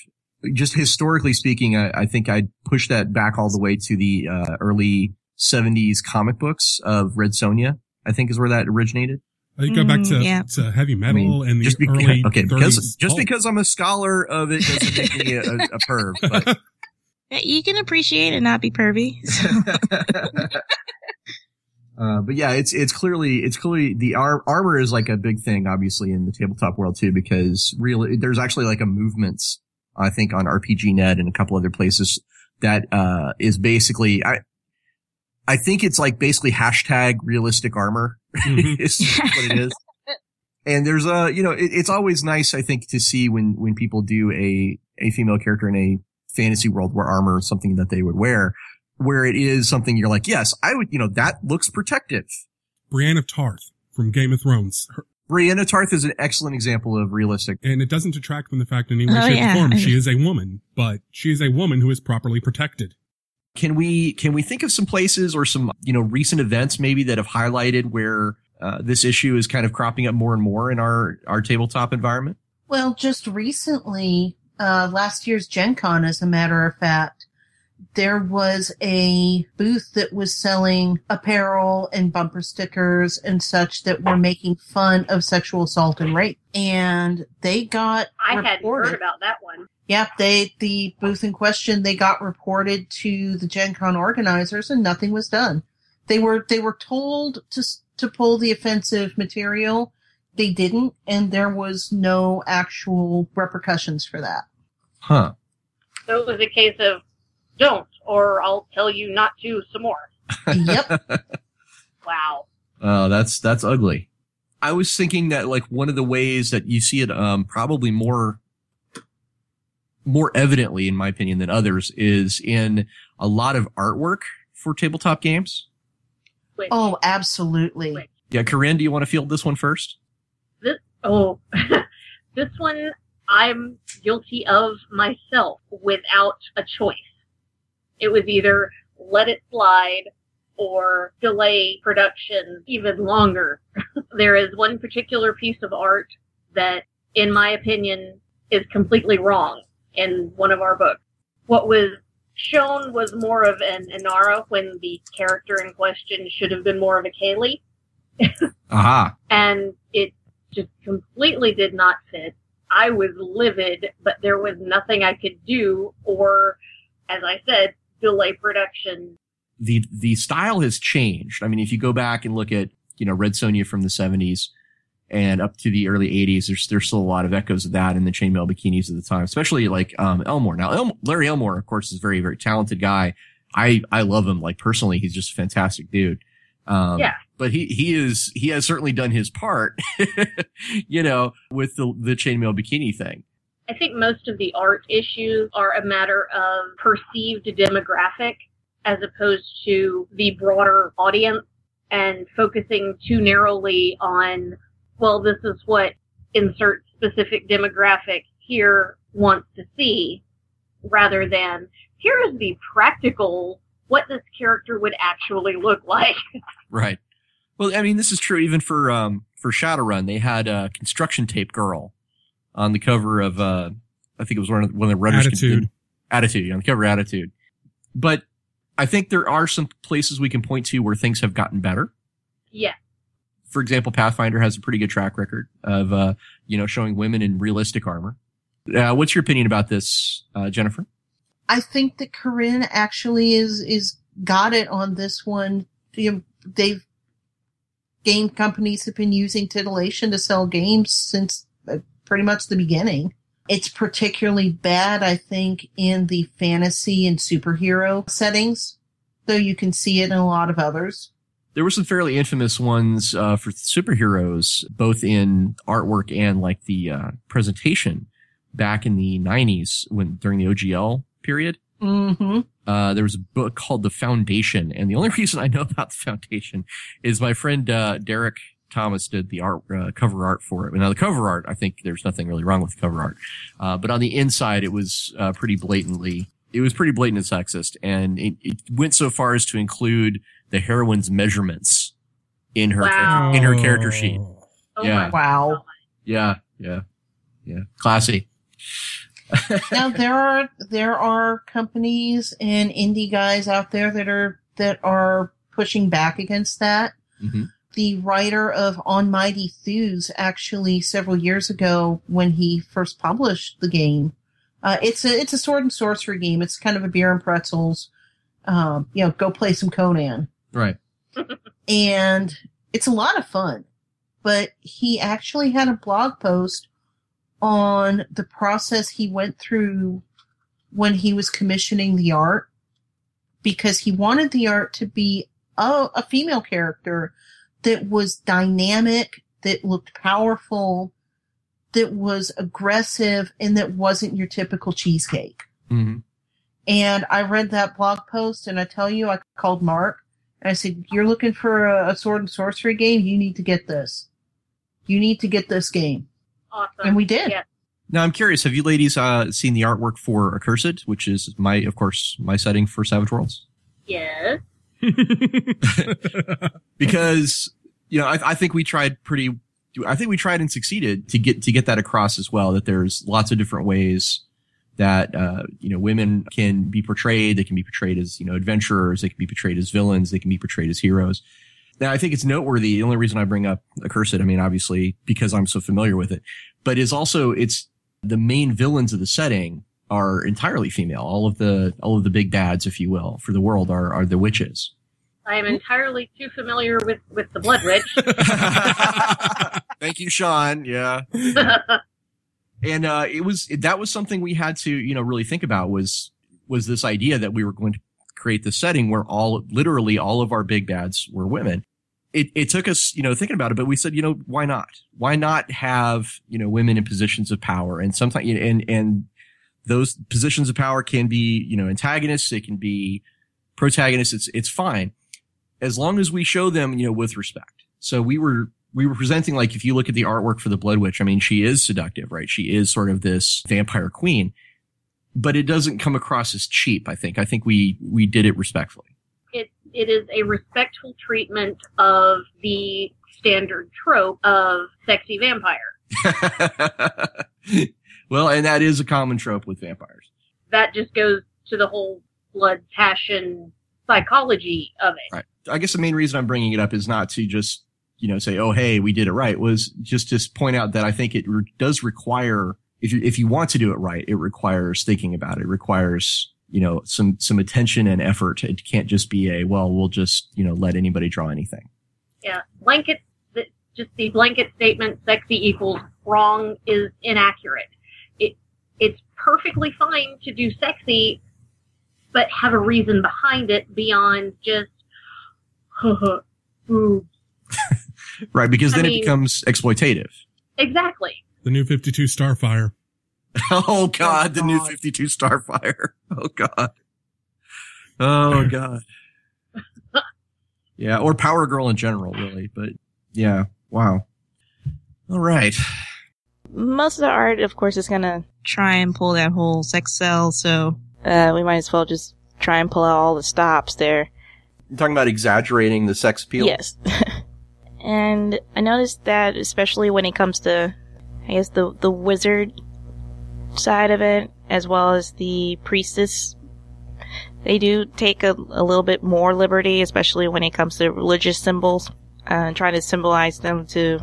Just historically speaking, I, I think I'd push that back all the way to the uh, early 70s comic books of Red Sonja, I think is where that originated. I think go back Mm, to, yeah. to heavy I metal mean, and the just because, early okay, 30s because, just pulp. because I'm a scholar of it doesn't make me a, a, a perv. But Yeah, you can appreciate and not be pervy. So, Uh, but yeah, it's it's clearly it's clearly the ar- armor is like a big thing, obviously, in the tabletop world too, because really there's actually like a movement, I think, on RPG Net and a couple other places that uh, is basically I I think it's like basically hashtag realistic armor Mhm. is what it is. And there's a you know it, it's always nice I think to see when when people do a a female character in a fantasy world where armor is something that they would wear. where it is something you're like, yes, I would, you know, that looks protective. Brienne of Tarth from Game of Thrones. Her- Brianna Tarth is an excellent example of realistic. and it doesn't detract from the fact in any way, Oh, shape, yeah. or form she is a woman, but she is a woman who is properly protected. Can we can we think of some places or some you know recent events maybe that have highlighted where uh, this issue is kind of cropping up more and more in our our tabletop environment? Well, just recently, uh, last year's Gen Con, as a matter of fact, there was a booth that was selling apparel and bumper stickers and such that were making fun of sexual assault and rape. And they got I hadn't heard about that one. Yep, they the booth in question they got reported to the Gen Con organizers and nothing was done. They were they were told to to pull the offensive material. They didn't, and there was no actual repercussions for that. Huh. So it was a case of don't, or I'll tell you not to some more. yep. Wow. Oh, that's that's ugly. I was thinking that like one of the ways that you see it um probably more more evidently in my opinion than others is in a lot of artwork for tabletop games. Which, Oh, absolutely. Wait. Yeah, Corinne, do you want to field this one first? Oh, this one I'm guilty of myself without a choice. It was either let it slide or delay production even longer. there is one particular piece of art that, in my opinion, is completely wrong in one of our books. What was shown was more of an Inara when the character in question should have been more of a Kaylee Aha. and it just completely did not fit. I was livid, but there was nothing I could do, or, as I said, delay production. the the style has changed. I mean, if you go back and look at you know Red Sonja from the seventies and up to the early eighties, there's there's still a lot of echoes of that in the chainmail bikinis at the time, especially like um, Elmore. Now, El- Larry Elmore, of course, is a very very talented guy. I I love him like personally. He's just a fantastic dude. Um, Yeah. But he he is he has certainly done his part, you know, with the the chainmail bikini thing. I think most of the art issues are a matter of perceived demographic as opposed to the broader audience and focusing too narrowly on, well, this is what insert specific demographic here wants to see rather than here is the practical what this character would actually look like. Right. Well, I mean, this is true even for um for Shadowrun. They had a construction tape girl on the cover of uh I think it was one of one of the runners Attitude. Attitude on the cover of Attitude. But I think there are some places we can point to where things have gotten better. yeah. For example, Pathfinder has a pretty good track record of uh you know showing women in realistic armor. Uh, what's your opinion about this, uh, Jennifer? I think that Corinne actually is is got it on this one. You they've game companies have been using titillation to sell games since uh, pretty much the beginning. It's particularly bad, I think, in the fantasy and superhero settings, though you can see it in a lot of others. there were some fairly infamous ones uh, for superheroes, both in artwork and like the uh, presentation back in the 90s when during the OGL period. Mm-hmm. Uh, there was a book called The Foundation, and the only reason I know about the Foundation is my friend uh, Derek Thomas did the art uh, cover art for it. Now the cover art, I think there's nothing really wrong with the cover art, uh, but on the inside it was uh, pretty blatantly. It was pretty blatant and sexist, and it, it went so far as to include the heroine's measurements in her Wow. in her character sheet. Oh Yeah. my Wow. Yeah, yeah, yeah. Classy. now there are there are companies and indie guys out there that are that are pushing back against that. hmm The writer of On Mighty Thews actually several years ago when he first published the game. Uh, it's a it's a sword and sorcery game. It's kind of a beer and pretzels. Um, you know, go play some Conan, Right. and it's a lot of fun. But he actually had a blog post on the process he went through when he was commissioning the art because he wanted the art to be a, a female character that was dynamic, that looked powerful, that was aggressive, and that wasn't your typical cheesecake. hmm And I read that blog post, and I tell you, I called Mark and I said, "You're looking for a, a sword and sorcery game? You need to get this. You need to get this game." Awesome. And we did. Yeah. Now I'm curious, have you ladies uh, seen the artwork for Accursed, which is my, of course, my setting for Savage Worlds? Yes. because you know I, I think we tried pretty I think we tried and succeeded to get to get that across as well that there's lots of different ways that uh, you know women can be portrayed they can be portrayed as you know adventurers they can be portrayed as villains they can be portrayed as heroes now I think it's noteworthy the only reason I bring up accursed I mean obviously because I'm so familiar with it but is also it's the main villains of the setting are entirely female all of the all of the big bads if you will for the world are are the witches I am entirely too familiar with, with the Blood Witch. Thank you, Sean. Yeah. and uh, it was that was something we had to you know really think about was was this idea that we were going to create the setting where all literally all of our big bads were women. It it took us you know thinking about it, but we said you know why not? Why not have you know women in positions of power and sometimes and and those positions of power can be you know antagonists. It can be protagonists. It's it's fine as long as we show them, you know, with respect. So we were, we were presenting like, if you look at the artwork for the Blood Witch, I mean, she is seductive, right? She is sort of this vampire queen, but it doesn't come across as cheap. I think, I think we, we did it respectfully. It, it is a respectful treatment of the standard trope of sexy vampire. well, and that is a common trope with vampires. That just goes to the whole blood passion psychology of it. Right. I guess the main reason I'm bringing it up is not to just, you know, say, oh, hey, we did it right was just to point out that I think it re- does require, if you, if you want to do it right, it requires thinking about it. It requires, you know, some, some attention and effort. It can't just be a, well, we'll just, you know, let anybody draw anything. Yeah. Blanket, just the blanket statement, sexy equals wrong is inaccurate. It, it's perfectly fine to do sexy, but have a reason behind it beyond just boobs. right, because then I it mean- becomes exploitative. Exactly. The new 52 Starfire. Oh God, the new 52 Starfire. Oh God. Oh God. Yeah, or Power Girl in general, really. But yeah, wow. All right. Most of the art, of course, is gonna try and pull that whole sex sell, so uh, we might as well just try and pull out all the stops there. You're talking about exaggerating the sex appeal. Yes. and I noticed that especially when it comes to I guess the the wizard side of it as well as the priestess they do take a, a little bit more liberty, especially when it comes to religious symbols, uh, trying to symbolize them to,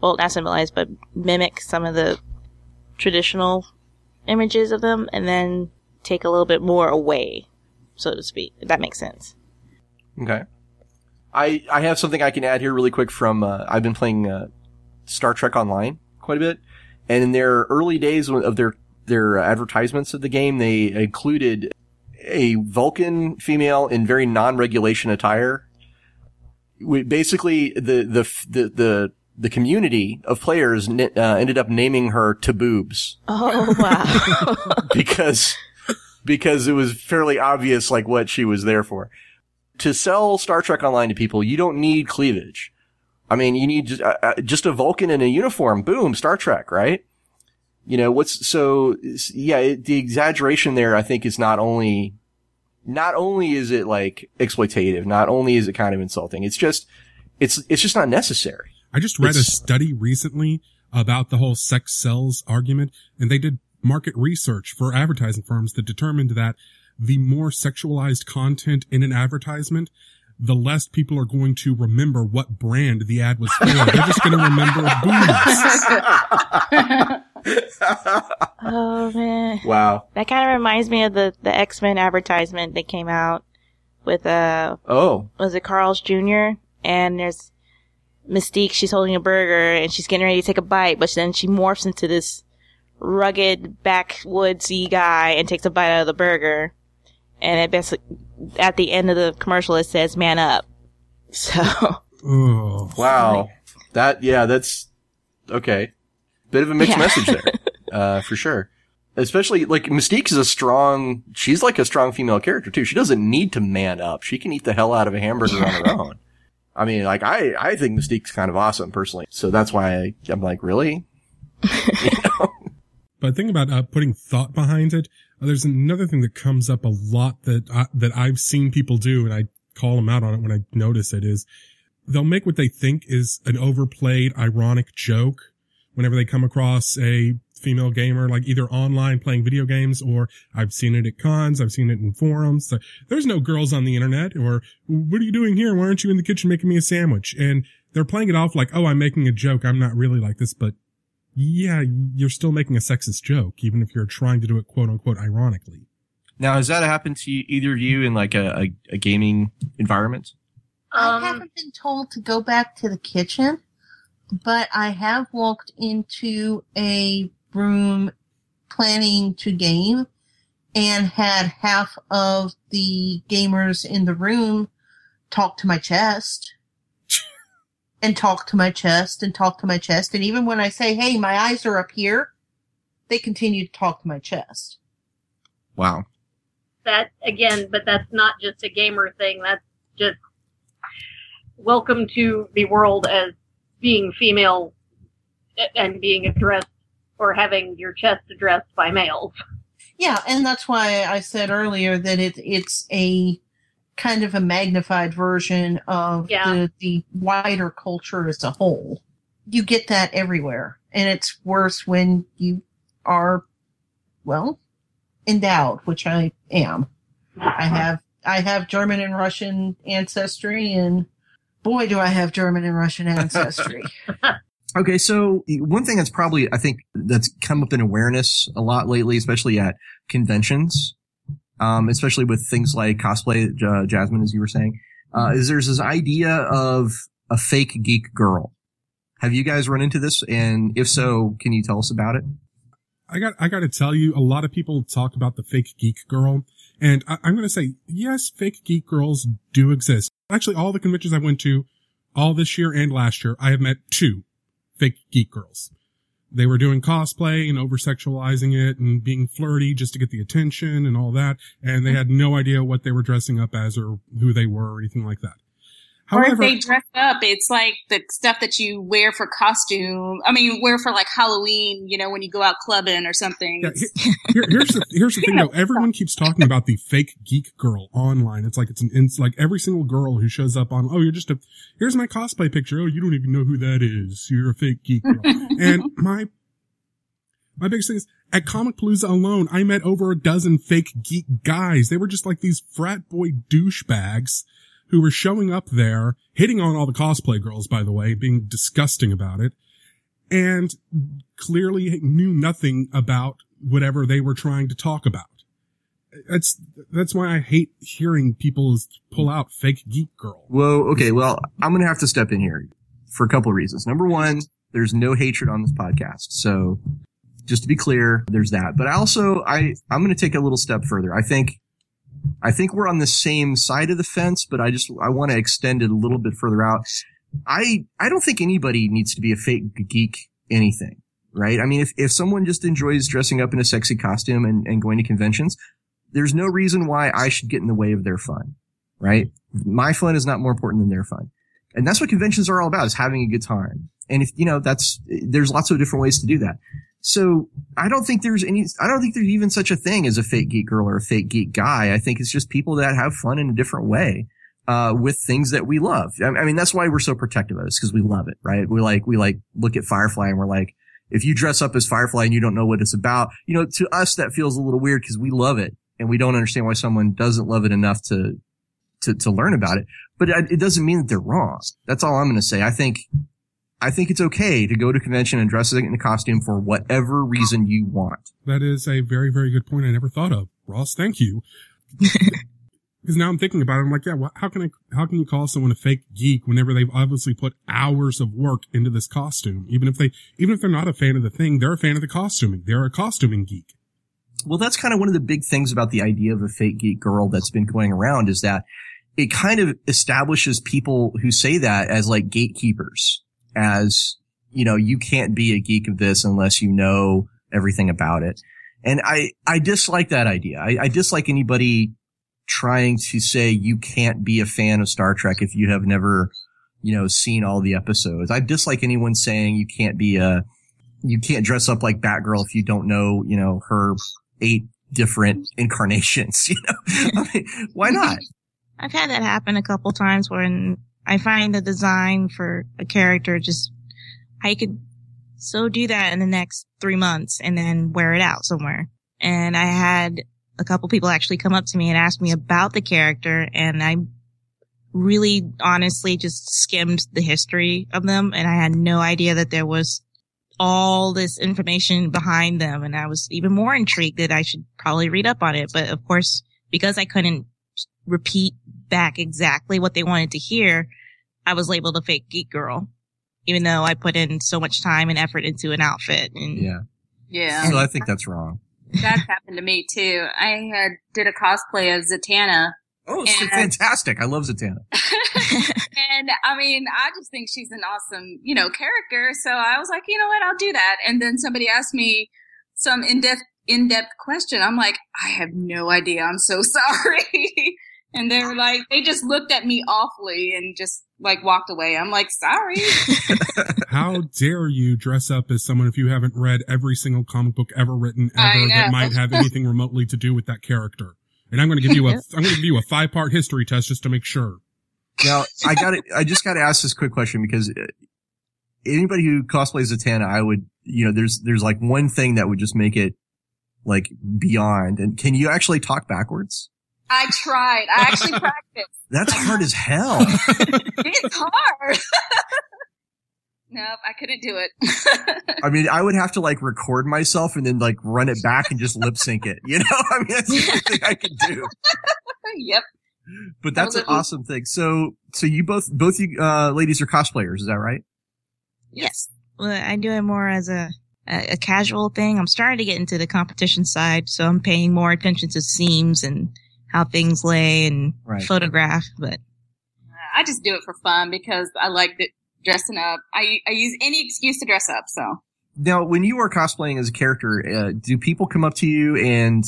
well, not symbolize, but mimic some of the traditional images of them, and then take a little bit more away, so to speak. If that makes sense. Okay. I I have something I can add here really quick from uh, I've been playing uh, Star Trek Online quite a bit, and in their early days of their their advertisements of the game, they included a Vulcan female in very non-regulation attire. We, basically, the the the the the community of players uh, ended up naming her Taboobs Oh wow! because because it was fairly obvious like what she was there for. To sell Star Trek Online to people, you don't need cleavage. I mean, you need just, uh, uh, just a Vulcan in a uniform. Boom, Star Trek, right? You know what's so? Yeah, it, the exaggeration there, I think, is not only not only is it like exploitative, not only is it kind of insulting. It's just it's it's just not necessary. I just read a study recently about the whole sex sells argument, and they did market research for advertising firms that determined that the more sexualized content in an advertisement, the less people are going to remember what brand the ad was for. They're just going to remember boobs. oh man, wow. that kind of reminds me of the the X Men advertisement that came out with uh Oh, was it Carl's Jr. and there's Mystique. She's holding a burger and she's getting ready to take a bite, but then she morphs into this rugged backwoodsy guy and takes a bite out of the burger. And it basically, at the end of the commercial, it says "Man up." So Oh, Wow. That, yeah, that's okay. Bit of a mixed Yeah. message there, uh, for sure. Especially like Mystique is a strong, she's like a strong female character too. She doesn't need to man up. She can eat the hell out of a hamburger on her own. I mean, like I, I think Mystique's kind of awesome personally. So that's why I, I'm like, really? you know? But think about uh, putting thought behind it. Uh, there's another thing that comes up a lot that I, that I've seen people do, and I call them out on it when I notice it. Is they'll make what they think is an overplayed, ironic joke whenever they come across a female gamer, like either online playing video games or I've seen it at cons. I've seen it in forums. So there's no girls on the internet or what are you doing here? Why aren't you in the kitchen making me a sandwich? And they're playing it off like, Oh, I'm making a joke. I'm not really like this, but yeah, you're still making a sexist joke, even if you're trying to do it quote unquote ironically. Now, has that happened to either of you in like a, a, a gaming environment? Um, I haven't been told to go back to the kitchen, but I have walked into a room planning to game and had half of the gamers in the room talk to my chest and talk to my chest and talk to my chest. And even when I say, Hey, my eyes are up here, they continue to talk to my chest. Wow. that again, but that's not just a gamer thing. That's just welcome to the world as being female and being addressed or having your chest addressed by males. Yeah, and that's why I said earlier that it it's a kind of a magnified version of Yeah. the, the wider culture as a whole. You get that everywhere. And it's worse when you are well endowed, which I am. I uh-huh. have I have German and Russian ancestry and boy do I have German and Russian ancestry. Okay, so one thing that's probably I think that's come up in awareness a lot lately, especially at conventions, um, especially with things like cosplay, uh, Jasmine, as you were saying, uh, is there's this idea of a fake geek girl. Have you guys run into this? And if so, can you tell us about it? I got, I got to tell you, a lot of people talk about the fake geek girl. And I, I'm going to say, yes, fake geek girls do exist. Actually, all the conventions I went to, all this year and last year, I have met two fake geek girls. They were doing cosplay and over sexualizing it and being flirty just to get the attention and all that. And they had no idea what they were dressing up as or who they were or anything like that. Or if they dress up, it's like the stuff that you wear for costume. I mean, wear for like Halloween, you know, when you go out clubbing or something. Yeah, Here, here's the here's the thing though. Everyone keeps talking about the fake geek girl online. It's like it's an it's like every single girl who shows up on. Oh, you're just a. Here's my cosplay picture. Oh, you don't even know who that is. You're a fake geek girl. and my my biggest thing is at Comicpalooza alone, I met over a dozen fake geek guys. They were just like these frat boy douchebags who were showing up there, hitting on all the cosplay girls, by the way, being disgusting about it, and clearly knew nothing about whatever they were trying to talk about. That's, that's why I hate hearing people pull out fake geek girl. Whoa. Okay. Well, I'm to have to step in here for a couple of reasons. Number one, there's no hatred on this podcast. So just to be clear, there's that. But I also, I, I'm going to take a little step further. I think, I think we're on the same side of the fence, but I just, I want to extend it a little bit further out. I, I don't think anybody needs to be a fake geek anything, right? I mean, if, if someone just enjoys dressing up in a sexy costume and, and going to conventions, there's no reason why I should get in the way of their fun, right? My fun is not more important than their fun. And that's what conventions are all about is having a good time. And if, you know, that's, there's lots of different ways to do that. So I don't think there's any, I don't think there's even such a thing as a fake geek girl or a fake geek guy. I think it's just people that have fun in a different way, uh, with things that we love. I, mean, that's why we're so protective of this because we love it, right? We like, we like look at Firefly and we're like, if you dress up as Firefly and you don't know what it's about, you know, to us that feels a little weird because we love it and we don't understand why someone doesn't love it enough to, to, to learn about it. But it doesn't mean that they're wrong. That's all I'm going to say. I think, I think it's okay to go to a convention and dress in a costume for whatever reason you want. That is a very, very good point I never thought of. Ross, thank you. Because now I'm thinking about it, I'm like, yeah, well, how can I, how can you call someone a fake geek whenever they've obviously put hours of work into this costume? Even if they, even if they're not a fan of the thing, they're a fan of the costuming. They're a costuming geek. Well, that's kind of one of the big things about the idea of a fake geek girl that's been going around is that it kind of establishes people who say that as like gatekeepers, as, you know, you can't be a geek of this unless you know everything about it. And I, I dislike that idea. I, I dislike anybody trying to say you can't be a fan of Star Trek if you have never, you know, seen all the episodes. I dislike anyone saying you can't be a, you can't dress up like Batgirl if you don't know, you know, her eight different incarnations, you know? I mean, why not? I've had that happen a couple times when I find the design for a character just, I could so do that in the next three months and then wear it out somewhere. And I had a couple people actually come up to me and ask me about the character and I really honestly just skimmed the history of them and I had no idea that there was all this information behind them and I was even more intrigued that I should probably read up on it. But of course, because I couldn't repeat back exactly what they wanted to hear, I was labeled a fake geek girl, even though I put in so much time and effort into an outfit. And Yeah. Yeah. So I think that's wrong. That's happened to me too. I had did a cosplay of Zatanna. Oh, And- fantastic. I love Zatanna. and I mean, I just think she's an awesome, you know, character. So I was like, you know what, I'll do that. And then somebody asked me some in-depth, in-depth question. I'm like, I have no idea. I'm so sorry. And they were like, they just looked at me awfully and just like walked away. I'm like, sorry. How dare you dress up as someone if you haven't read every single comic book ever written ever that might have anything remotely to do with that character? And I'm going to give you a, I'm going to give you a five part history test just to make sure. Now, I got to I just got to ask this quick question because uh, anybody who cosplays Zatanna, I would, you know, there's, there's like one thing that would just make it like beyond. And can you actually talk backwards? I tried. I actually practiced. That's hard as hell. It's hard. nope, I couldn't do it. I mean, I would have to like record myself and then like run it back and just lip sync it. You know, I mean, that's the only thing I can do. yep. But that's an awesome thing. So, so you both, both you, uh, ladies are cosplayers. Is that right? Yes. Well, I do it more as a, a, a casual thing. I'm starting to get into the competition side, so I'm paying more attention to seams and how things lay and Right. photograph. But I just do it for fun because I like the, dressing up. I, I use any excuse to dress up. So Now, when you are cosplaying as a character, uh, do people come up to you and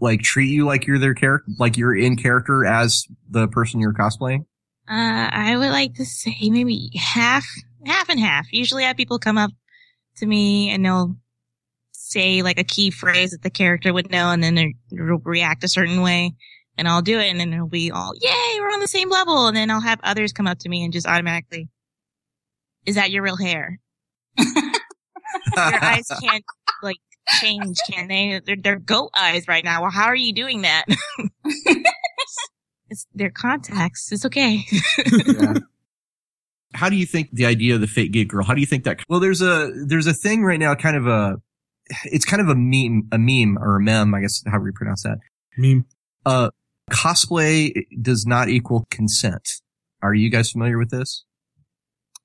like treat you like you're their character, like you're in character as the person you're cosplaying? Uh, I would like to say maybe half, half and half. Usually I have people come up to me and they'll say like a key phrase that the character would know and then they'll react a certain way and I'll do it and then it'll be all, yay, we're on the same level. And then I'll have others come up to me and just automatically, is that your real hair? Your eyes can't like change, can they? They're, they're goat eyes right now. Well, how are you doing that? it's their contacts. It's okay. How do you think the idea of the fake geek girl? How do you think that? Well, there's a there's a thing right now, kind of a, it's kind of a meme, a meme or a meme, I guess however you pronounce that. Meme. Uh, cosplay does not equal consent. Are you guys familiar with this?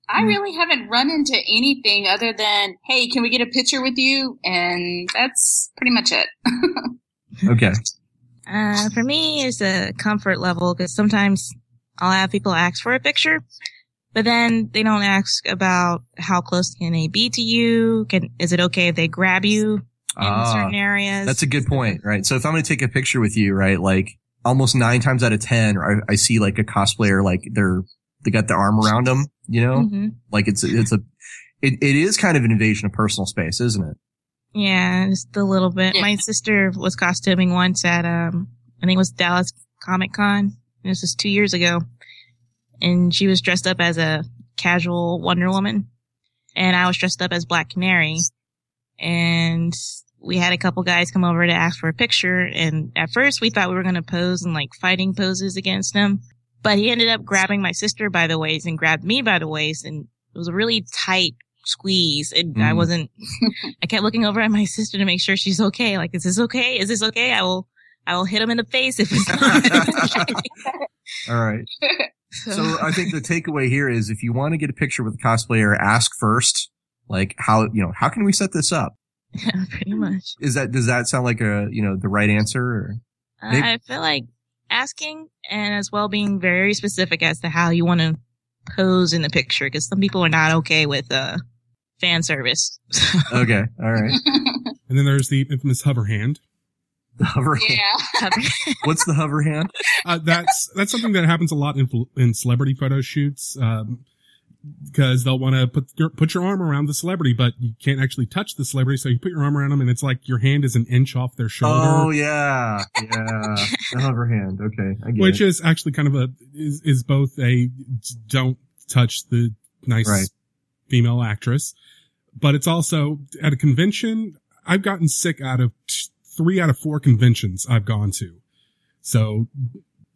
I really haven't run into anything other than, hey, can we get a picture with you? And that's pretty much it. Okay. Uh, for me, it's a comfort level because sometimes I'll have people ask for a picture, but then they don't ask about how close can they be to you? Can is it okay if they grab you in Ah, certain areas? That's a good point, right? So if I'm going to take a picture with you, right, like almost nine times out of ten, I, I see like a cosplayer, like they're they got their arm around them, you know, hmm like it's it's a it, it is kind of an invasion of personal space, isn't it? Yeah, just a little bit. Yeah. My sister was costuming once at um, I think it was Dallas Comic Con. This was two years ago, and she was dressed up as a casual Wonder Woman, and I was dressed up as Black Canary, and we had a couple guys come over to ask for a picture, and at first we thought we were going to pose in like fighting poses against him, but he ended up grabbing my sister by the waist and grabbed me by the waist, and it was a really tight squeeze, and I Mhm. wasn't. I kept looking over at my sister to make sure she's okay. Like, is this okay? Is this okay? I will. I will hit him in the face if it's not. All right. So I think the takeaway here is if you want to get a picture with a cosplayer, ask first, like how you know how can we set this up? Yeah, pretty much. Is that does that sound like a you know the right answer? Or? Uh, Maybe- I feel like asking and as well being very specific as to how you want to pose in the picture because some people are not okay with uh fan service. Okay, all right. And then there's the infamous hover hand. The hover hand. Yeah. What's the hover hand? Uh, that's that's something that happens a lot in in celebrity photo shoots. Um, because they'll want to put your, put your arm around the celebrity, but you can't actually touch the celebrity. So you put your arm around them and it's like your hand is an inch off their shoulder. Oh yeah, yeah, the hover hand. Okay, I get which it. is actually kind of a is is both a don't touch the nice Right. female actress, but it's also at a convention. I've gotten sick out of t- three out of four conventions I've gone to. So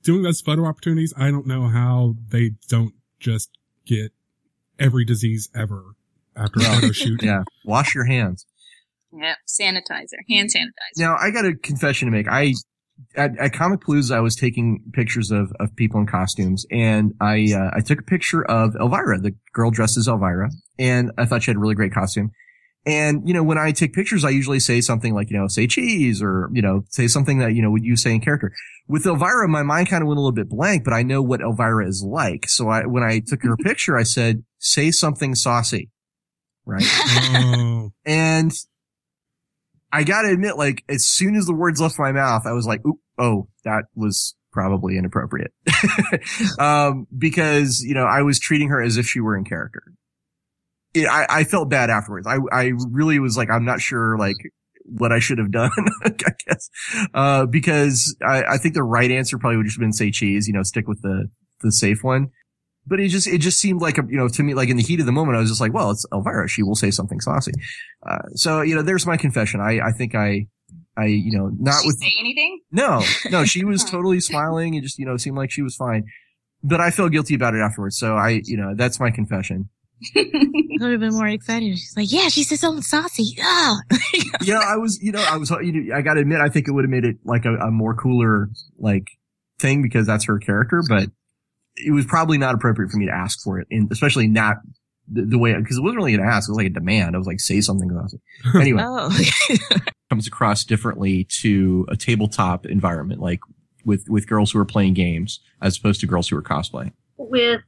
doing those photo opportunities, I don't know how they don't just get every disease ever after a Well, photo shoot. yeah, wash your hands. Yep. Sanitizer. Hand sanitizer. Now I got a confession to make. I at, at Comicpalooza, I was taking pictures of, of people in costumes, and I uh, I took a picture of Elvira, the girl dressed as Elvira, and I thought she had a really great costume. And you know, when I take pictures, I usually say something like, you know, say cheese, or you know, say something that you know would you say in character. With Elvira, my mind kind of went a little bit blank, but I know what Elvira is like. So I, when I took her picture, I said, say something saucy, right? Oh, And I gotta admit, like, as soon as the words left my mouth, I was like, oop, oh, that was probably inappropriate. um, because, you know, I was treating her as if she were in character. It, I, I felt bad afterwards. I, I really was like, I'm not sure, like, what I should have done, I guess. Uh, because I, I think the right answer probably would just have been say cheese, you know, stick with the, the safe one. But it just, it just seemed like a, you know, to me, like in the heat of the moment, I was just like, well, it's Elvira. She will say something saucy. Uh, so, you know, there's my confession. I, I think I, I, you know, not Did she with, say anything? no, no, she was totally smiling and just, you know, seemed like she was fine. But I feel guilty about it afterwards. So I, you know, that's my confession. I would have been more excited. She's like, yeah, she said something saucy. Ah. yeah, I was, you know, I was, you know, I gotta admit, I think it would have made it like a, a more cooler, like, thing because that's her character, but it was probably not appropriate for me to ask for it, and especially not the, the way, because it wasn't really an ask, it was like a demand. I was like, say something saucy. Anyway. oh. comes across differently to a tabletop environment, like with, with girls who are playing games as opposed to girls who are cosplaying. With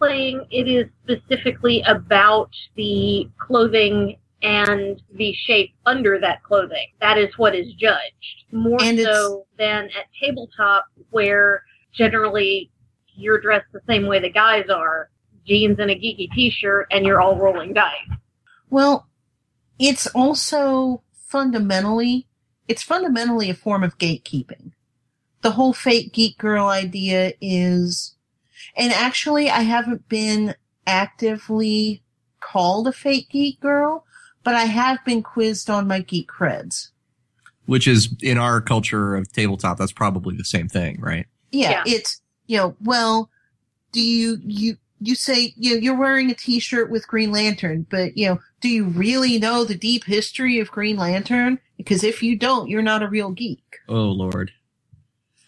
cosplaying, it is specifically about the clothing and the shape under that clothing. That is what is judged. More And so than at tabletop, where generally you're dressed the same way the guys are jeans and a geeky t shirt, and you're all rolling dice. Well, it's also fundamentally, it's fundamentally a form of gatekeeping. The whole fake geek girl idea is, and actually I haven't been actively called a fake geek girl, but I have been quizzed on my geek creds. Which is in our culture of tabletop, that's probably the same thing, right? Yeah, Yeah. it's, you know, well, do you, you, you say, you know, you're wearing a t-shirt with Green Lantern, but, you know, do you really know the deep history of Green Lantern? Because if you don't, you're not a real geek. Oh Lord.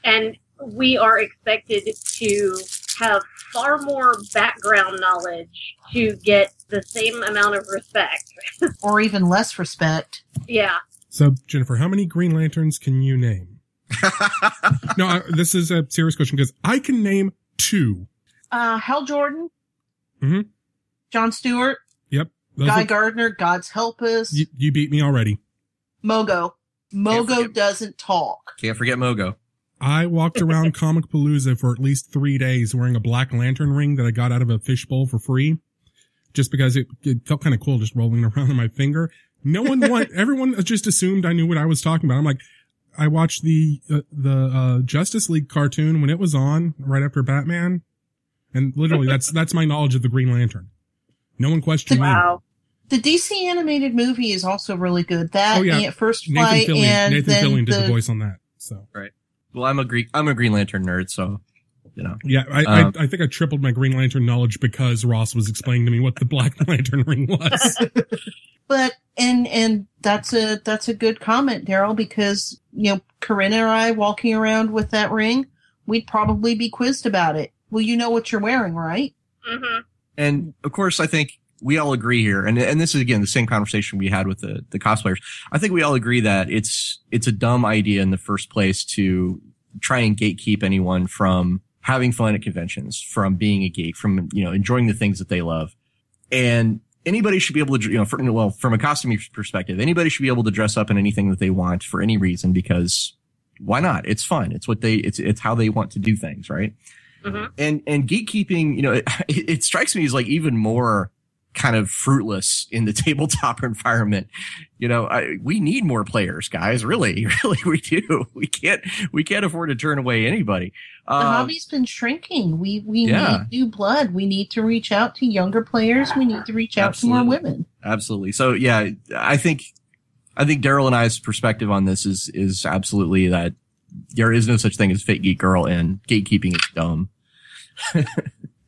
and we are expected to have far more background knowledge to get the same amount of respect. Or even less respect. Yeah. so Jennifer, how many Green Lanterns can you name? No, I, this is a serious question because I can name two. Uh, Hal Jordan. Mm-hmm. John Stewart. Yep. Those Guy are- Gardner. God's help us. you, you beat me already. Mogo. Mogo forget- doesn't talk. Can't forget Mogo. I walked around Comicpalooza for at least three days wearing a Black Lantern ring that I got out of a fishbowl for free. Just because it, it felt kind of cool just rolling around on my finger. No one want, everyone just assumed I knew what I was talking about. I'm like, I watched the, uh, the, uh, Justice League cartoon when it was on right after Batman. And literally that's, that's my knowledge of the Green Lantern. No one questioned me. Wow. The DC animated movie is also really good. That Oh, yeah. and First Nathan Flight Fillion, and Nathan then Fillion did the, the voice on that. So Well, I'm a Green, I'm a Green Lantern nerd, so, you know. yeah, I, Um, I, I think I tripled my Green Lantern knowledge because Ross was explaining to me what the Black Lantern ring was. But and and that's a that's a good comment, Daryl, because you know Corinna or I walking around with that ring, we'd probably be quizzed about it. Well, you know what you're wearing, right? hmm And of course, I think we all agree here, and and this is again the same conversation we had with the the cosplayers. I think we all agree that it's it's a dumb idea in the first place to try and gatekeep anyone from having fun at conventions, from being a geek, from you know enjoying the things that they love. And anybody should be able to, you know, for, well, from a costuming perspective, anybody should be able to dress up in anything that they want for any reason because why not? It's fun. It's what they, it's, it's how they want to do things, right? Mhm. And, and gatekeeping, you know, it, it strikes me as like even more kind of fruitless in the tabletop environment. You know, I, we need more players, guys. Really, really, we do. We can't, we can't afford to turn away anybody. The Uh, hobby's been shrinking. We we Yeah. need new blood. We need to reach out to younger players. We need to reach out to more women. absolutely. So yeah, I think, I think Daryl and I's perspective on this is, is absolutely that there is no such thing as fake geek girl and gatekeeping is dumb.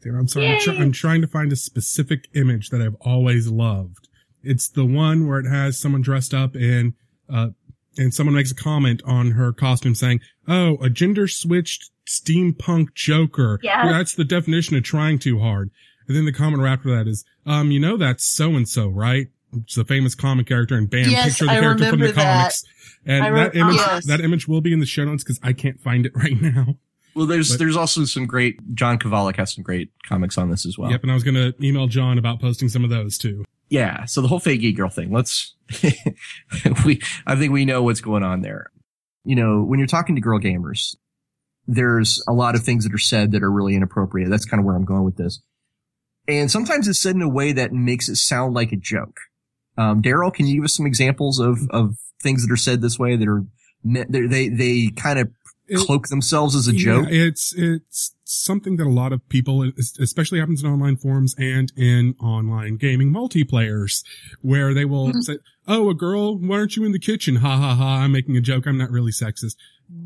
There, I'm sorry. I'm, try- I'm trying to find a specific image that I've always loved. It's the one where it has someone dressed up in, uh, and someone makes a comment on her costume saying, "Oh, a gender switched steampunk Joker." Yes. that's the definition of trying too hard. And then the comment right after that is, "Um, you know that's so and so, right?" It's a famous comic character, and bam, Yes, picture of the I character from the remember that. comics. And I re- that image, yes. that image will be in the show notes because I can't find it right now. Well, there's, But- there's also some great, John Kovalic has some great comics on this as well. Yep, and I was gonna email John about posting some of those too. yeah. So the whole fake girl thing, let's, we, I think we know what's going on there. You know, when you're talking to girl gamers, there's a lot of things that are said that are really inappropriate. That's kind of where I'm going with this. And sometimes it's said in a way that makes it sound like a joke. Um, Daryl, can you give us some examples of, of things that are said this way that are, they, they kind of It- cloak themselves as a joke? Yeah, it's it's something that a lot of people, especially happens in online forums and in online gaming multiplayers, where they will Mhm. say, "Oh, a girl, why aren't you in the kitchen?" Ha ha ha! I'm making a joke. I'm not really sexist.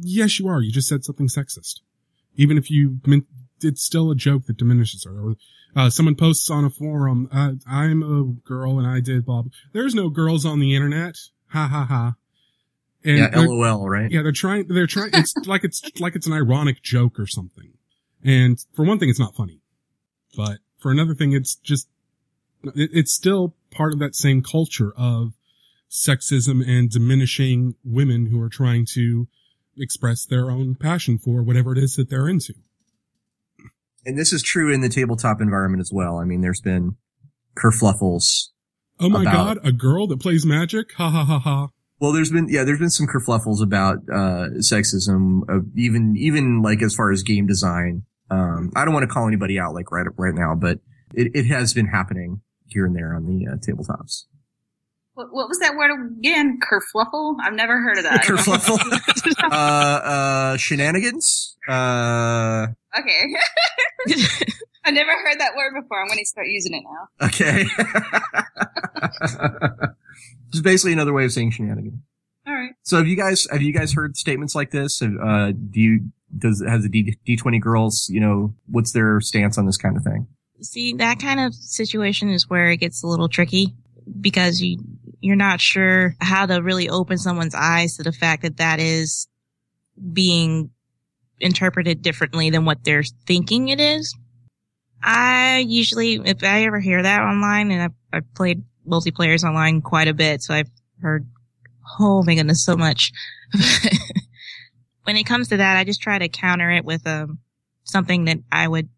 Yes, you are. You just said something sexist. Even if you meant it's still a joke that diminishes her. Or uh, someone posts on a forum, uh, "I'm a girl and I did blah." blah. There's no girls on the internet. Ha ha ha. And yeah, LOL, right? yeah, they're trying. They're trying. It's like it's like it's an ironic joke or something. And for one thing, it's not funny. But for another thing, it's just it, it's still part of that same culture of sexism and diminishing women who are trying to express their own passion for whatever it is that they're into. and this is true in the tabletop environment as well. I mean, there's been kerfluffles. Oh my About- god, a girl that plays magic? Ha ha ha ha. Well, there's been yeah, there's been some kerfluffles about uh, sexism, uh, even even like as far as game design. Um, I don't want to call anybody out like right right now, but it, it has been happening here and there on the uh, tabletops. What, what was that word again? Kerfluffle? I've never heard of that. Kerfluffle, uh, uh, shenanigans. Uh, okay. I never heard that word before. I'm going to start using it now. okay. Just basically another way of saying shenanigans. All right. So have you guys have you guys heard statements like this? Have, Uh, do you does has the D D twenty girls you know what's their stance on this kind of thing? See, that kind of situation is where it gets a little tricky because you you're not sure how to really open someone's eyes to the fact that that is being interpreted differently than what they're thinking it is. I usually, if I ever hear that online, and I've, I've played multiplayers online quite a bit, so I've heard, oh my goodness, so much. when it comes to that, I just try to counter it with um something that I would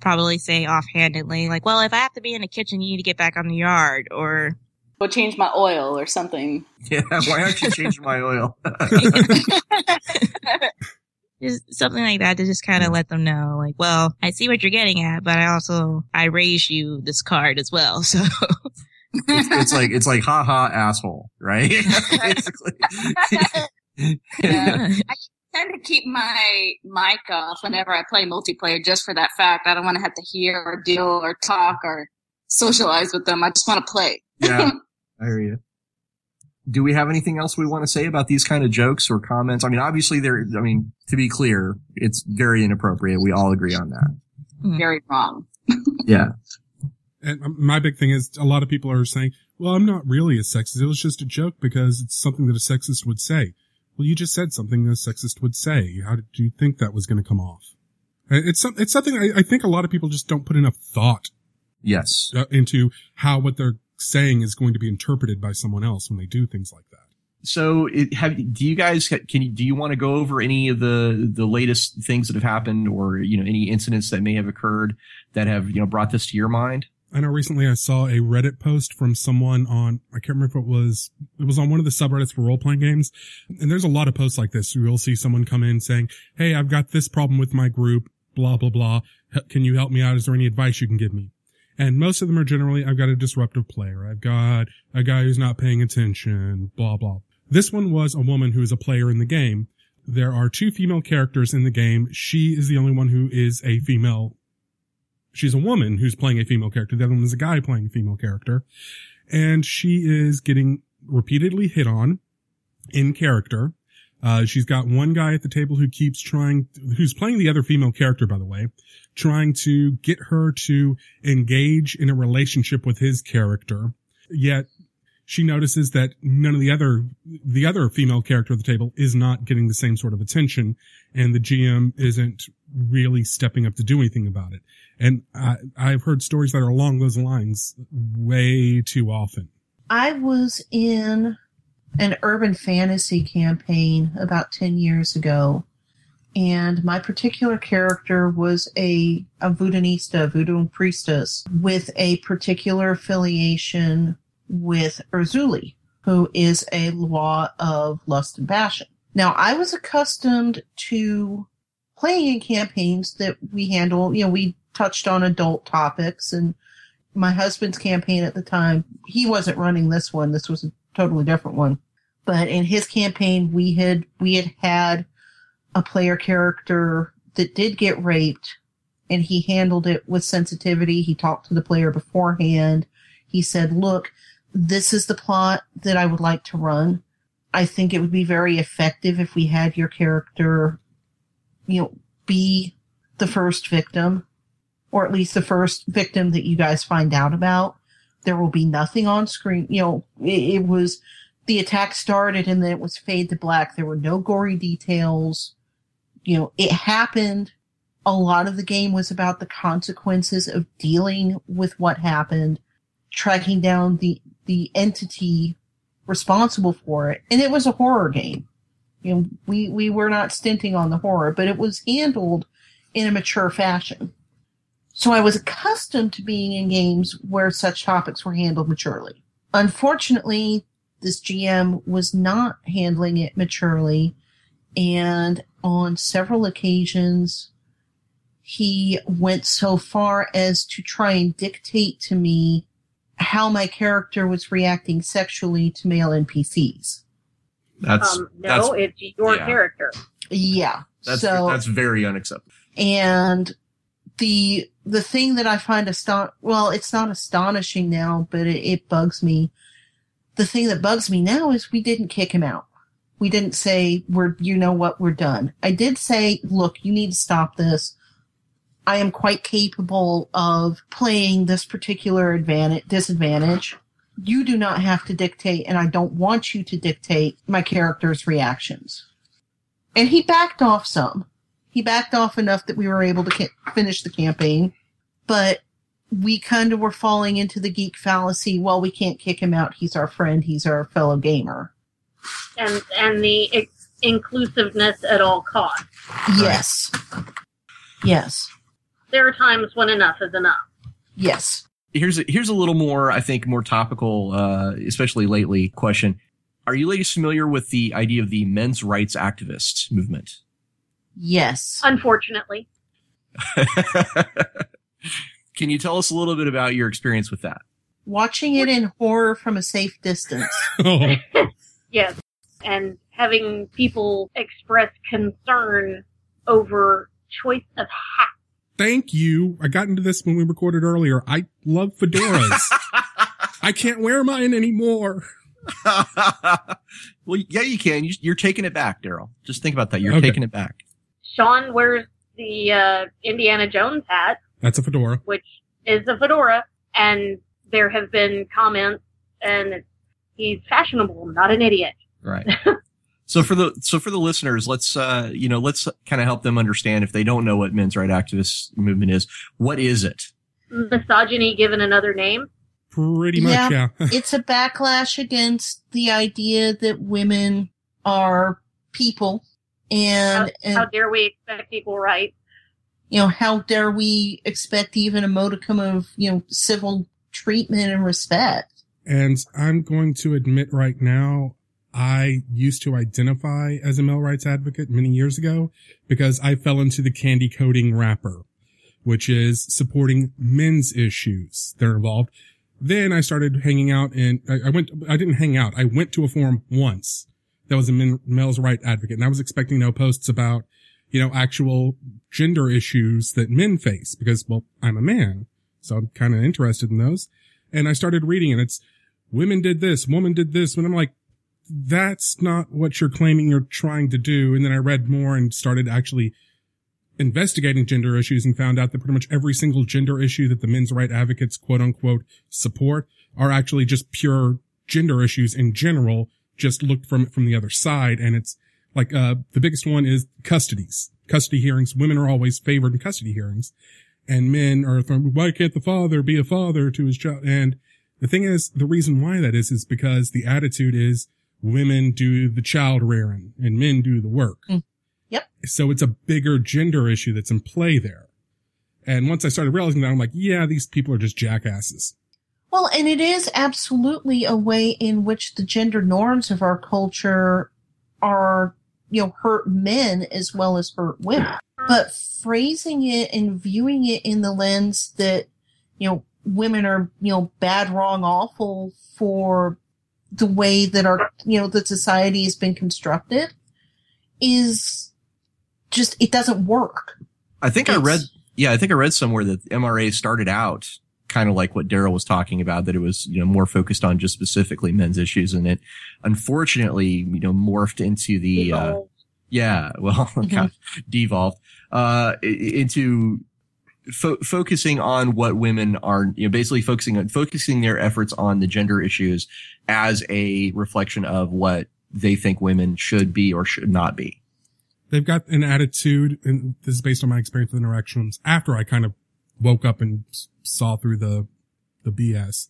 probably say offhandedly, like, well, if I have to be in the kitchen, you need to get back on the yard, or Go change my oil or something. Yeah, why aren't you changing my oil? just something like that to just kind of let them know, like, well, I see what you're getting at, but I also, I raised you this card as well, so. It's, it's like it's like ha ha asshole, right? Basically. Yeah. I tend to keep my mic off whenever I play multiplayer just for that fact. I don't want to have to hear or deal or talk or socialize with them. I just want to play. yeah, I hear you. Do we have anything else we want to say about these kind of jokes or comments? I mean, obviously, they're. I mean, to be clear, it's very inappropriate. We all agree on that. Hmm. Very wrong. Yeah. And my big thing is a lot of people are saying, well, I'm not really a sexist. It was just a joke because it's something that a sexist would say. Well, you just said something a sexist would say. How did you think that was going to come off? Uh, It's some, it's something I, I think a lot of people just don't put enough thought Yes. uh, into how what they're saying is going to be interpreted by someone else when they do things like that. So, it, have do you guys can you do you want to go over any of the the latest things that have happened, or you know any incidents that may have occurred that have you know brought this to your mind? I know recently I saw a Reddit post from someone on, I can't remember if it was, it was on one of the subreddits for role playing games. And there's a lot of posts like this. You'll see someone come in saying, Hey, I've got this problem with my group, blah, blah, blah. Can you help me out? Is there any advice you can give me? And most of them are generally, I've got a disruptive player. I've got a guy who's not paying attention, blah, blah. This one was a woman who is a player in the game. There are two female characters in the game. She is the only one who is a female she's a woman who's playing a female character. The other one is a guy playing a female character. And she is getting repeatedly hit on in character. Uh, she's got one guy at the table who keeps trying, who's playing the other female character, by the way, trying to get her to engage in a relationship with his character. Yet she notices that none of the other, the other female character at the table is not getting the same sort of attention and the GM isn't really stepping up to do anything about it. And I, I've heard stories that are along those lines way too often. I was in an urban fantasy campaign about 10 years ago. And my particular character was a, a voodooista, voodoo priestess with a particular affiliation with Erzulie, who is a loa of lust and passion. Now, I was accustomed to playing in campaigns that we handle, you know, we touched on adult topics and my husband's campaign at the time, he wasn't running this one. This was a totally different one. But in his campaign, we had, we had had a player character that did get raped and he handled it with sensitivity. He talked to the player beforehand. He said, look, this is the plot that I would like to run. I think it would be very effective if we had your character, you know, be the first victim, or at least the first victim that you guys find out about. There will be nothing on screen. You know, it, it was the attack started and then it was fade to black. There were no gory details. You know, it happened. A lot of the game was about the consequences of dealing with what happened, tracking down the the entity responsible for it. And it was a horror game. You know, we, we were not stinting on the horror, but it was handled in a mature fashion. So I was accustomed to being in games where such topics were handled maturely. Unfortunately, this GM was not handling it maturely. And on several occasions, he went so far as to try and dictate to me how my character was reacting sexually to male NPCs. That's um, no, that's, it's your yeah. character. Yeah. that's so that's very unacceptable. and the the thing that I find aston well, it's not astonishing now, but it, it bugs me. The thing that bugs me now is we didn't kick him out. We didn't say we're you know what we're done. I did say, look, you need to stop this. I am quite capable of playing this particular advantage disadvantage. You do not have to dictate, and I don't want you to dictate my character's reactions. And he backed off some. He backed off enough that we were able to ca- finish the campaign, but we kind of were falling into the geek fallacy. Well, we can't kick him out. He's our friend. He's our fellow gamer. And and the ex- inclusiveness at all costs. Yes. Yes. There are times when enough is enough. Yes. Here's a, here's a little more, I think, more topical, uh, especially lately. Question: Are you ladies familiar with the idea of the men's rights activist movement? Yes. Unfortunately, Can you tell us a little bit about your experience with that? Watching it in horror from a safe distance. Yes. And having people express concern over choice of hat. thank you. I got into this when we recorded earlier. I love fedoras. I can't wear mine anymore. well, yeah, you can. You, you're taking it back, Daryl. Just think about that. You're Okay. taking it back. Sean wears the uh, Indiana Jones hat, That's a fedora. which is a fedora, and there have been comments, and he's fashionable, not an idiot. Right. so for the so for the listeners, let's uh you know let's kind of help them understand if they don't know what men's right activist movement is. What is it? Misogyny given another name. Pretty much, yeah. Yeah. it's a backlash against the idea that women are people How, and, and how dare we expect equal rights? you know, how dare we expect even a modicum of, you know, civil treatment and respect? And I'm going to admit right now, I used to identify as a male rights advocate many years ago because I fell into the candy coating wrapper, which is supporting men's issues that are involved. Then I started hanging out and I, I went, I didn't hang out. I went to a forum once that was a men, male's right advocate and I was expecting no posts about, you know, actual gender issues that men face because, well, I'm a man. So I'm kind of interested in those. And I started reading and it's women did this, woman did this. And I'm like, that's not what you're claiming you're trying to do. And then I read more and started actually investigating gender issues and found out that pretty much every single gender issue that the men's right advocates quote unquote support are actually just pure gender issues in general, just looked from it from the other side. And it's like, uh, the biggest one is custodies, custody hearings. Women are always favored in custody hearings and men are, why can't the father be a father to his child? And the thing is, the reason why that is, is because the attitude is women do the child rearing and men do the work. Mm. Yep. So it's a bigger gender issue that's in play there. And once I started realizing that, I'm like, yeah, these people are just jackasses. Well, and it is absolutely a way in which the gender norms of our culture are, you know, hurt men as well as hurt women. But phrasing it and viewing it in the lens that, you know, women are, you know, bad, wrong, awful for the way that our, you know, that society has been constructed is just, it doesn't work. I think I read, yeah, I think I read somewhere that MRA started out kind of like what Daryl was talking about, that it was, you know, more focused on just specifically men's issues. And it unfortunately, you know, morphed into the, uh, yeah, well, kind of devolved, uh, into fo- focusing on what women are, you know, basically focusing on, focusing their efforts on the gender issues as a reflection of what they think women should be or should not be. They've got an attitude, and this is based on my experience with interactions after I kind of woke up and s- saw through the, the BS.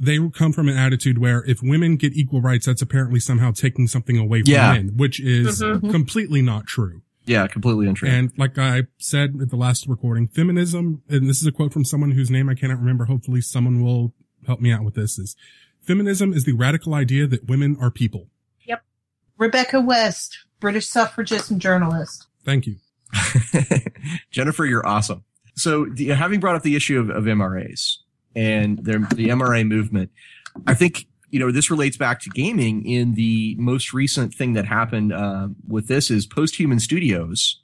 They come from an attitude where if women get equal rights, that's apparently somehow taking something away from Yeah. men, which is Mhm. completely not true. Yeah, completely untrue. And like I said at the last recording, feminism, and this is a quote from someone whose name I cannot remember. Hopefully someone will help me out with this is feminism is the radical idea that women are people. Yep. Rebecca West, British suffragist and journalist. Thank you. Jennifer, you're awesome. So, the, having brought up the issue of, of MRAs and their, the MRA movement, I think you know this relates back to gaming. In the most recent thing that happened uh, with this is Posthuman Studios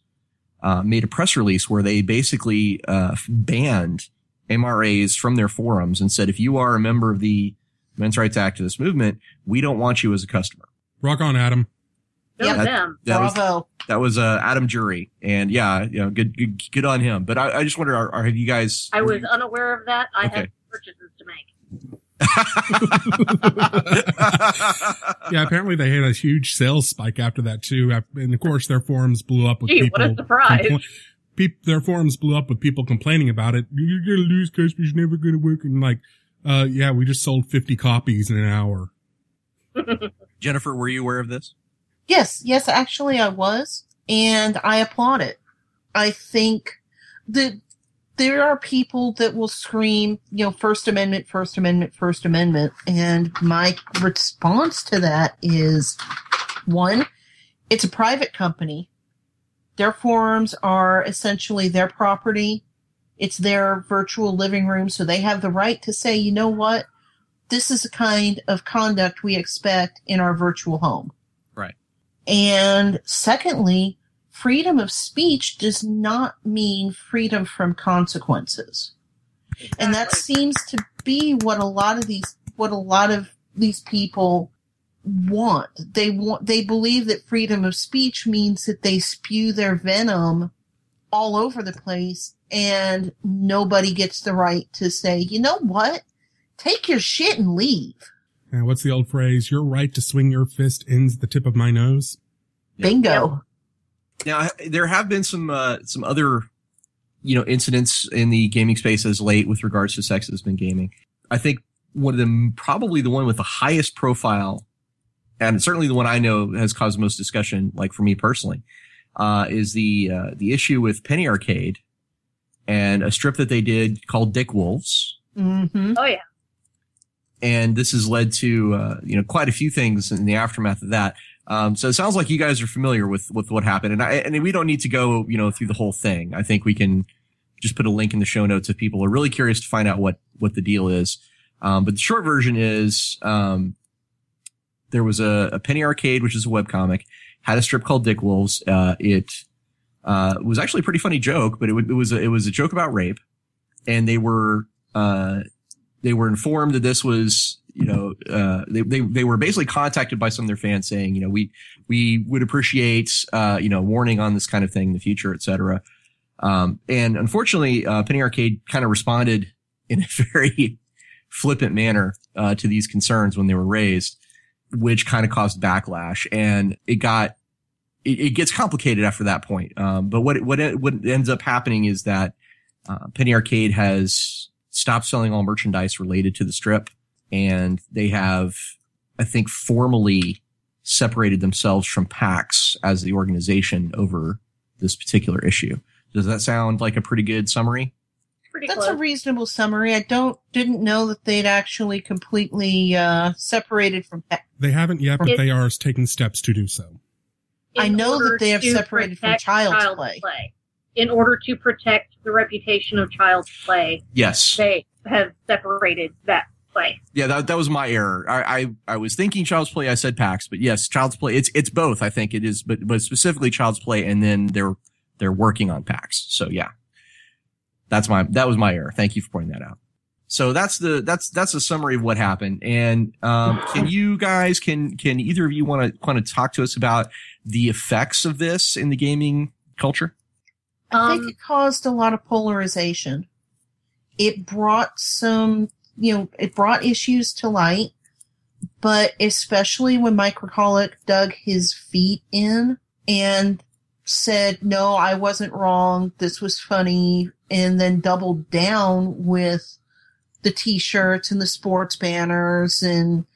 uh, made a press release where they basically uh, banned MRAs from their forums and said, if you are a member of the men's rights activist movement, we don't want you as a customer. Rock on, Adam. Good Yep. for them. That was Bravo. That was uh, Adam Jury, and yeah, you know, good good, good on him. But I, I just wonder, are, are have you guys? I was unaware of that. I Okay. had purchases to make. Yeah, apparently they had a huge sales spike after that too. And of course their forums blew up with Gee, people. what a surprise. compla- peop- their forums blew up with people complaining about it. You're gonna lose customers, never gonna work. And like, uh, yeah, we just sold 50 copies in an hour. Jennifer, were you aware of this? Yes, yes, actually I was, and I applaud it. I think that there are people that will scream, you know, First Amendment, First Amendment, First Amendment, and my response to that is one, it's a private company. Their forums are essentially their property. It's their virtual living room, so they have the right to say, you know what? This is the kind of conduct we expect in our virtual home. And secondly, freedom of speech does not mean freedom from consequences. And that seems to be what a lot of these, what a lot of these people want. They want, they believe that freedom of speech means that they spew their venom all over the place and nobody gets the right to say, you know what? Take your shit and leave. Now, what's the old phrase? Your right to swing your fist ends the tip of my nose. Bingo. Now, there have been some uh, some other, you know, incidents in the gaming space as late with regards to sexism in gaming. I think one of them, probably the one with the highest profile, and certainly the one I know has caused most discussion, like for me personally, uh, is the uh, the issue with Penny Arcade and a strip that they did called Dick Wolves. Mm-hmm. Oh yeah. And this has led to uh, you know quite a few things in the aftermath of that. Um, so it sounds like you guys are familiar with with what happened, and I and we don't need to go you know through the whole thing. I think we can just put a link in the show notes if people are really curious to find out what what the deal is. Um, but the short version is um, there was a, a Penny Arcade, which is a webcomic, had a strip called Dick Wolves. Uh, it uh, was actually a pretty funny joke, but it, w- it was a, it was a joke about rape, and they were uh, they were informed that this was, you know, uh, they, they, they were basically contacted by some of their fans saying, you know, we, we would appreciate, uh, you know, warning on this kind of thing in the future, et cetera. Um, and unfortunately, uh, Penny Arcade kind of responded in a very flippant manner, uh, to these concerns when they were raised, which kind of caused backlash and it got, it, it gets complicated after that point. Um, but what, what, what ends up happening is that, uh, Penny Arcade has stopped selling all merchandise related to the strip and they have, I think, formally separated themselves from PAX as the organization over this particular issue. Does that sound like a pretty good summary? Pretty That's close. a reasonable summary. I don't didn't know that they'd actually completely uh, separated from. They haven't yet, but It- they are taking steps to do so. I know that they have separated from protect Child's Play. In order to protect the reputation of Child's Play, Yes. they have separated that play. Yeah, that, that was my error. I, I, I was thinking Child's Play. I said PAX, but yes, Child's Play. It's, it's both. I think it is, but, but specifically Child's Play. And then they're, they're working on PAX. So yeah, that's my, that was my error. Thank you for pointing that out. So that's the, that's, that's a summary of what happened. And, um, can you guys, can, can either of you want to, want to talk to us about the effects of this in the gaming culture? I Um, think it caused a lot of polarization. It brought some, you know, it brought issues to light, but especially when Mike Krahulik dug his feet in and said, no, I wasn't wrong. This was funny. And then doubled down with the t-shirts and the sports banners and,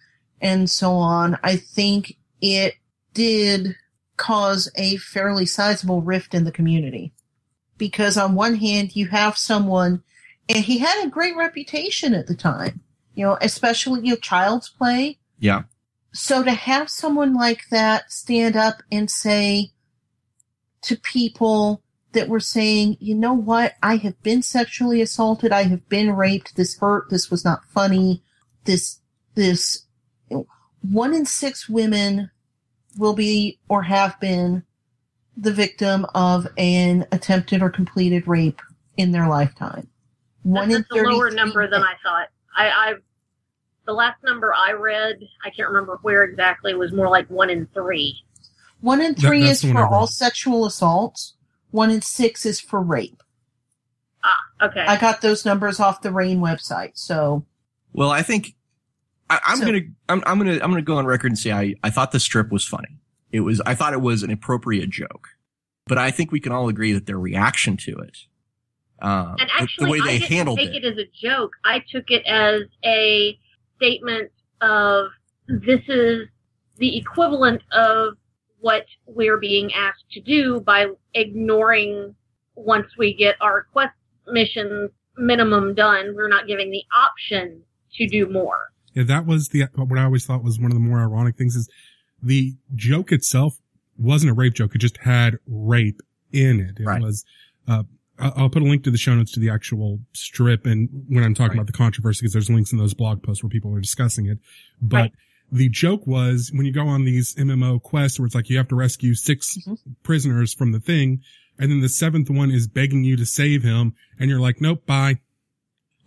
and so on. I think it did cause a fairly sizable rift in the community because on one hand you have someone and he had a great reputation at the time you know especially you know child's play. Yeah. so to have someone like that stand up and say to people that were saying you know what? I have been sexually assaulted. I have been raped. This hurt. This was not funny. This this one in six women will be or have been the victim of an attempted or completed rape in their lifetime. One in That's a lower 33 number than I thought. I, I the last number I read, I can't remember where exactly, was more like one in three. One in three that's is for all sexual assaults. One in six is for rape. Ah, Okay. I got those numbers off the RAINN website. So Well, I think I, I'm So- gonna I'm, I'm gonna I'm gonna go on record and say I I thought the strip was funny. It was I thought it was an appropriate joke, but I think we can all agree that their reaction to it, uh, and the- actually, the way I they didn't handled take it, it. as a joke. I took it as a statement of this is the equivalent of what we're being asked to do by ignoring once we get our quest missions minimum done. We're not giving the option to do more. Yeah, that was the what I always thought was one of the more ironic things is the joke itself wasn't a rape joke. It just had rape in it. It Right. was. Uh, I'll put a link to the show notes to the actual strip, and when I'm talking Right. about the controversy, because there's links in those blog posts where people are discussing it. But Right. the joke was when you go on these MMO quests where it's like you have to rescue 6 Mhm. prisoners from the thing, and then the seventh one is begging you to save him, and you're like, nope, bye.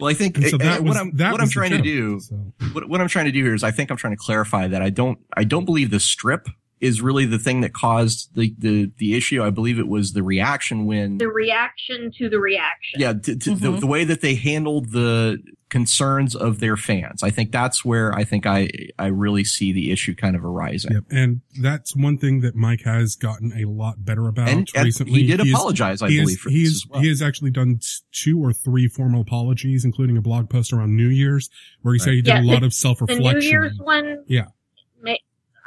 Well, I think so that what was I'm that what I'm was trying to do So. what, what I'm trying to do here is I think I'm trying to clarify that I don't I don't believe the strip is really the thing that caused the the the issue. I believe it was the reaction when The reaction to the reaction. yeah to, to the, Mhm. the way that they handled the concerns of their fans. I think that's where I think I I really see the issue kind of arising. Yep. And that's one thing that Mike has gotten a lot better about And, and recently. he did is- apologize, I believe, is, for he this is, as well. he has actually done two or three formal apologies, including a blog post around New Year's where he said he did Yeah, a the- lot of self-reflection. New Year's one. Yeah. ma-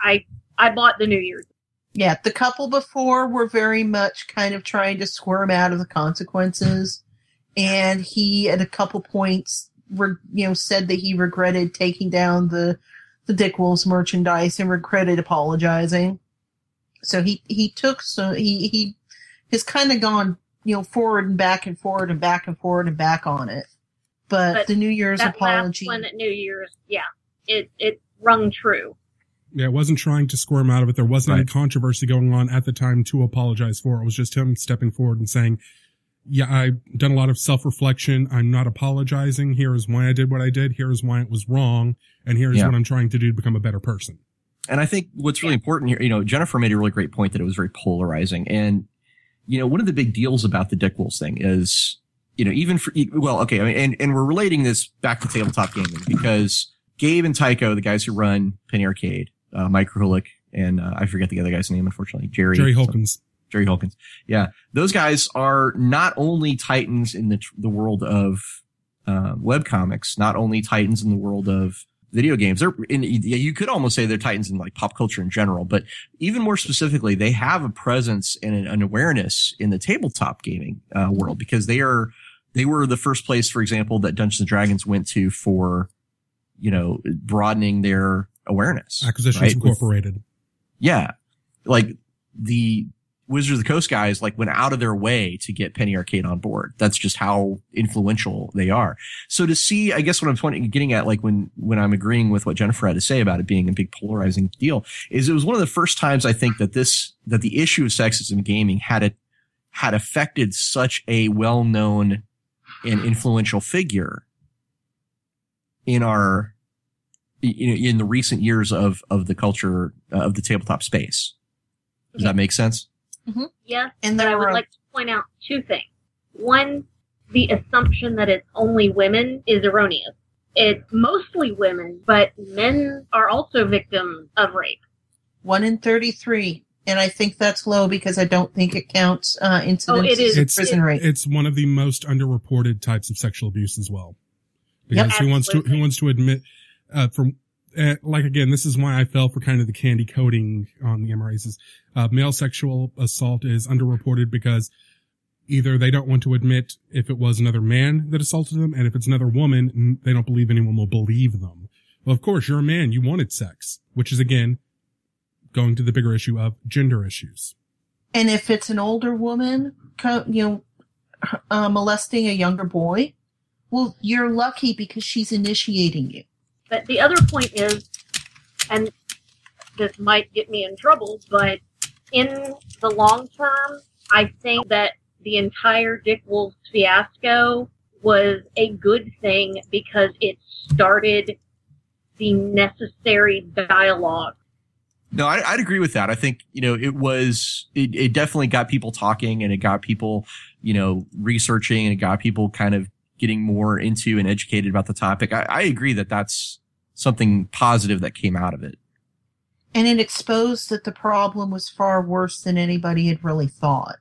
I I bought the New Year's. Yeah, the couple before were very much kind of trying to squirm out of the consequences. And he, at a couple points, re- you know, said that he regretted taking down the, the Dick Wolves merchandise and regretted apologizing. So he, he took, so he, he has kind of gone, you know, forward and back and forward and back and forward and back on it. But, But the New Year's that apology. last one at New Year's, yeah, it it rung true. Yeah, it wasn't trying to squirm out of it. There wasn't any controversy going on at the time to apologize for. It was just him stepping forward and saying, yeah, I've done a lot of self-reflection. I'm not apologizing. Here is why I did what I did. Here is why it was wrong. And here's Yeah. what I'm trying to do to become a better person. And I think what's really important here, you know, Jennifer made a really great point that it was very polarizing. And, you know, one of the big deals about the Dick Wolves thing is, you know, even for, well, okay. I mean, and, and we're relating this back to tabletop gaming because Gabe and Tycho, the guys who run Penny Arcade, uh, Mike Krahulik, and, uh, I forget the other guy's name, unfortunately, Jerry. Jerry Holkins. Jerry Holkins. Yeah. Those guys are not only titans in the, the world of, uh, webcomics, not only titans in the world of video games. They're in, you could almost say they're titans in like pop culture in general, but even more specifically, they have a presence and an, an awareness in the tabletop gaming, uh, world because they are, they were the first place, for example, that Dungeons and Dragons went to for, you know, broadening their awareness. Acquisitions right? With- Incorporated. yeah. Like the Wizards of the Coast guys like went out of their way to get Penny Arcade on board. That's just how influential they are. So to see, I guess what I'm pointing, getting at, like when, when I'm agreeing with what Jennifer had to say about it being a big polarizing deal is it was one of the first times I think that this, that the issue of sexism in gaming had it, had affected such a well-known and influential figure in our, in the recent years of, of the culture, uh, of the tabletop space. Does that make sense? Yes, And but I would were- like to point out two things. One, the assumption that it's only women is erroneous. It's mostly women, but men are also victims of rape. One in 33. And I think that's low because I don't think it counts uh, incidences Oh, it is. It's- prison rape. It's one of the most underreported types of sexual abuse as well. Because Yep. who wants to, who wants to admit, uh, from, uh, like again, this is why I fell for kind of the candy coating on the MRAs is, uh, male sexual assault is underreported because either they don't want to admit if it was another man that assaulted them, and if it's another woman, they don't believe anyone will believe them. Well, of course, you're a man, you wanted sex, which is again, going to the bigger issue of gender issues. And if it's an older woman, you know, uh, molesting a younger boy, well, you're lucky because she's initiating you. But the other point is, and this might get me in trouble, but in the long term, I think that the entire Dick Wolf fiasco was a good thing because it started the necessary dialogue. No, I, I'd agree with that. I think, you know, it was, it, it definitely got people talking and it got people, you know, researching and it got people kind of getting more into and educated about the topic. I, I agree that that's something positive that came out of it. And it exposed that the problem was far worse than anybody had really thought.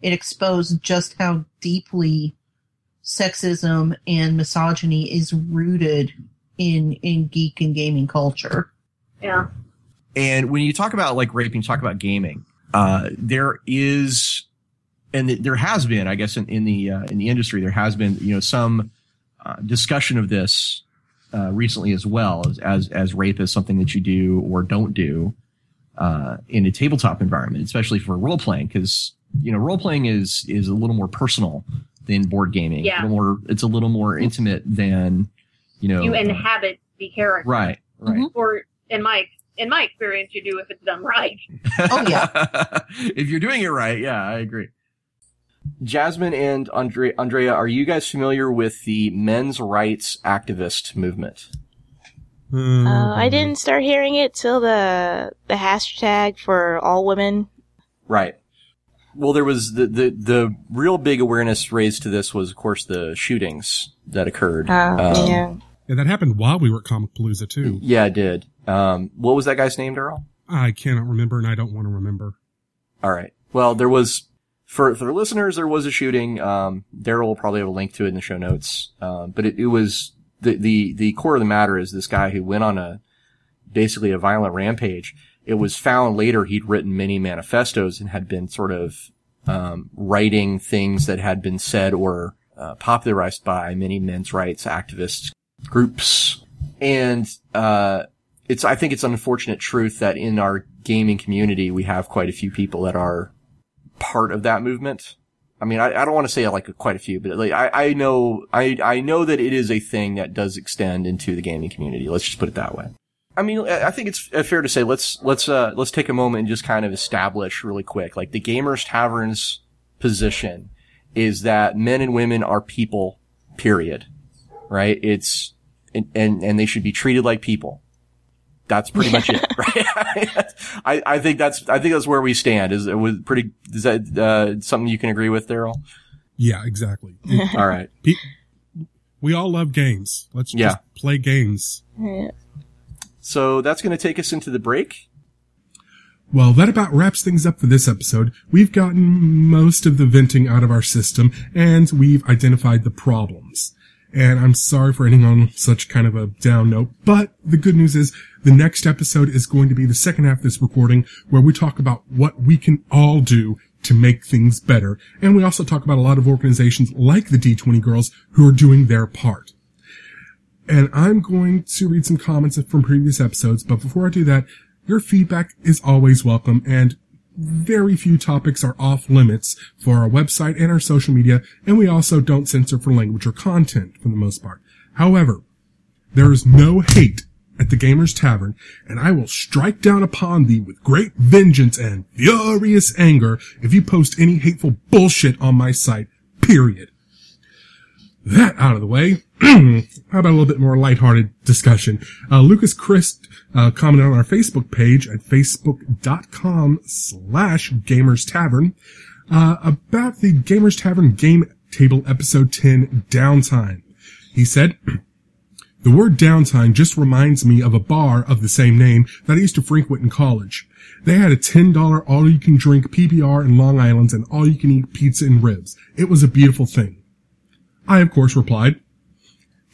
It exposed just how deeply sexism and misogyny is rooted in, in geek and gaming culture. Yeah. And when you talk about like raping, talk about gaming, uh, there is, and there has been, I guess, in, in the uh, in the industry, there has been, you know, some uh, discussion of this uh, recently as well as, as as rape is something that you do or don't do uh, in a tabletop environment, especially for role playing, because you know role playing is is a little more personal than board gaming. Yeah. A more, it's a little more intimate than you know. You inhabit the character. right, right. Or in my in my experience, you do if it's done right. Oh, yeah. if you're doing it right, yeah, I agree. Jasmine and Andre- Andrea, are you guys familiar with the men's rights activist movement? Uh, I didn't start hearing it till the the hashtag for all women. Right. Well, there was the, the, the real big awareness raised to this was, of course, the shootings that occurred. Uh, Um, yeah. Yeah, that happened while we were at Comicpalooza too. Yeah, it did. Um, what was that guy's name, Daryl? I cannot remember and I don't want to remember. All right. Well, there was for for listeners, there was a shooting. Um, Daryl will probably have a link to it in the show notes. Um, but it, it was the the the core of the matter is this guy who went on a basically a violent rampage, it was found later he'd written many manifestos and had been sort of um, writing things that had been said or uh, popularized by many men's rights activists groups. And uh, it's I think it's an unfortunate truth that in our gaming community we have quite a few people that are part of that movement. I mean, I, I don't want to say like quite a few, but like I, I know I I know that it is a thing that does extend into the gaming community. Let's just put it that way. I mean, I think it's fair to say let's let's uh, let's take a moment and just kind of establish really quick, like the Gamers Tavern's position is that men and women are people. Period. Right? It's and and, and they should be treated like people. That's pretty much it, right? I, I think that's I think that's where we stand. Is it was pretty? Is that uh, something you can agree with, Daryl? Yeah, exactly. All right. Pe- we all love games. Let's Yeah. just play games. So that's going to take us into the break. Well, that about wraps things up for this episode. We've gotten most of the venting out of our system and we've identified the problems. And I'm sorry for ending on such kind of a down note, but the good news is the next episode is going to be the second half of this recording where we talk about what we can all do to make things better. And we also talk about a lot of organizations like the D20 girls who are doing their part. And I'm going to read some comments from previous episodes, but before I do that, your feedback is always welcome and very few topics are off limits for our website and our social media, and we also don't censor for language or content for the most part. However, there is no hate at the Gamers Tavern, and I will strike down upon thee with great vengeance and furious anger if you post any hateful bullshit on my site, period. That out of the way, how about a little bit more lighthearted discussion? Uh, Lucas Christ uh, commented on our Facebook page at facebook.com slash Gamers Tavern uh, about the Gamers Tavern Game Table Episode 10 Downtime. He said, The word downtime just reminds me of a bar of the same name that I used to frequent in college. They had a $10 all-you-can-drink PBR in Long Island and all-you-can-eat pizza and ribs. It was a beautiful thing. I, of course, replied,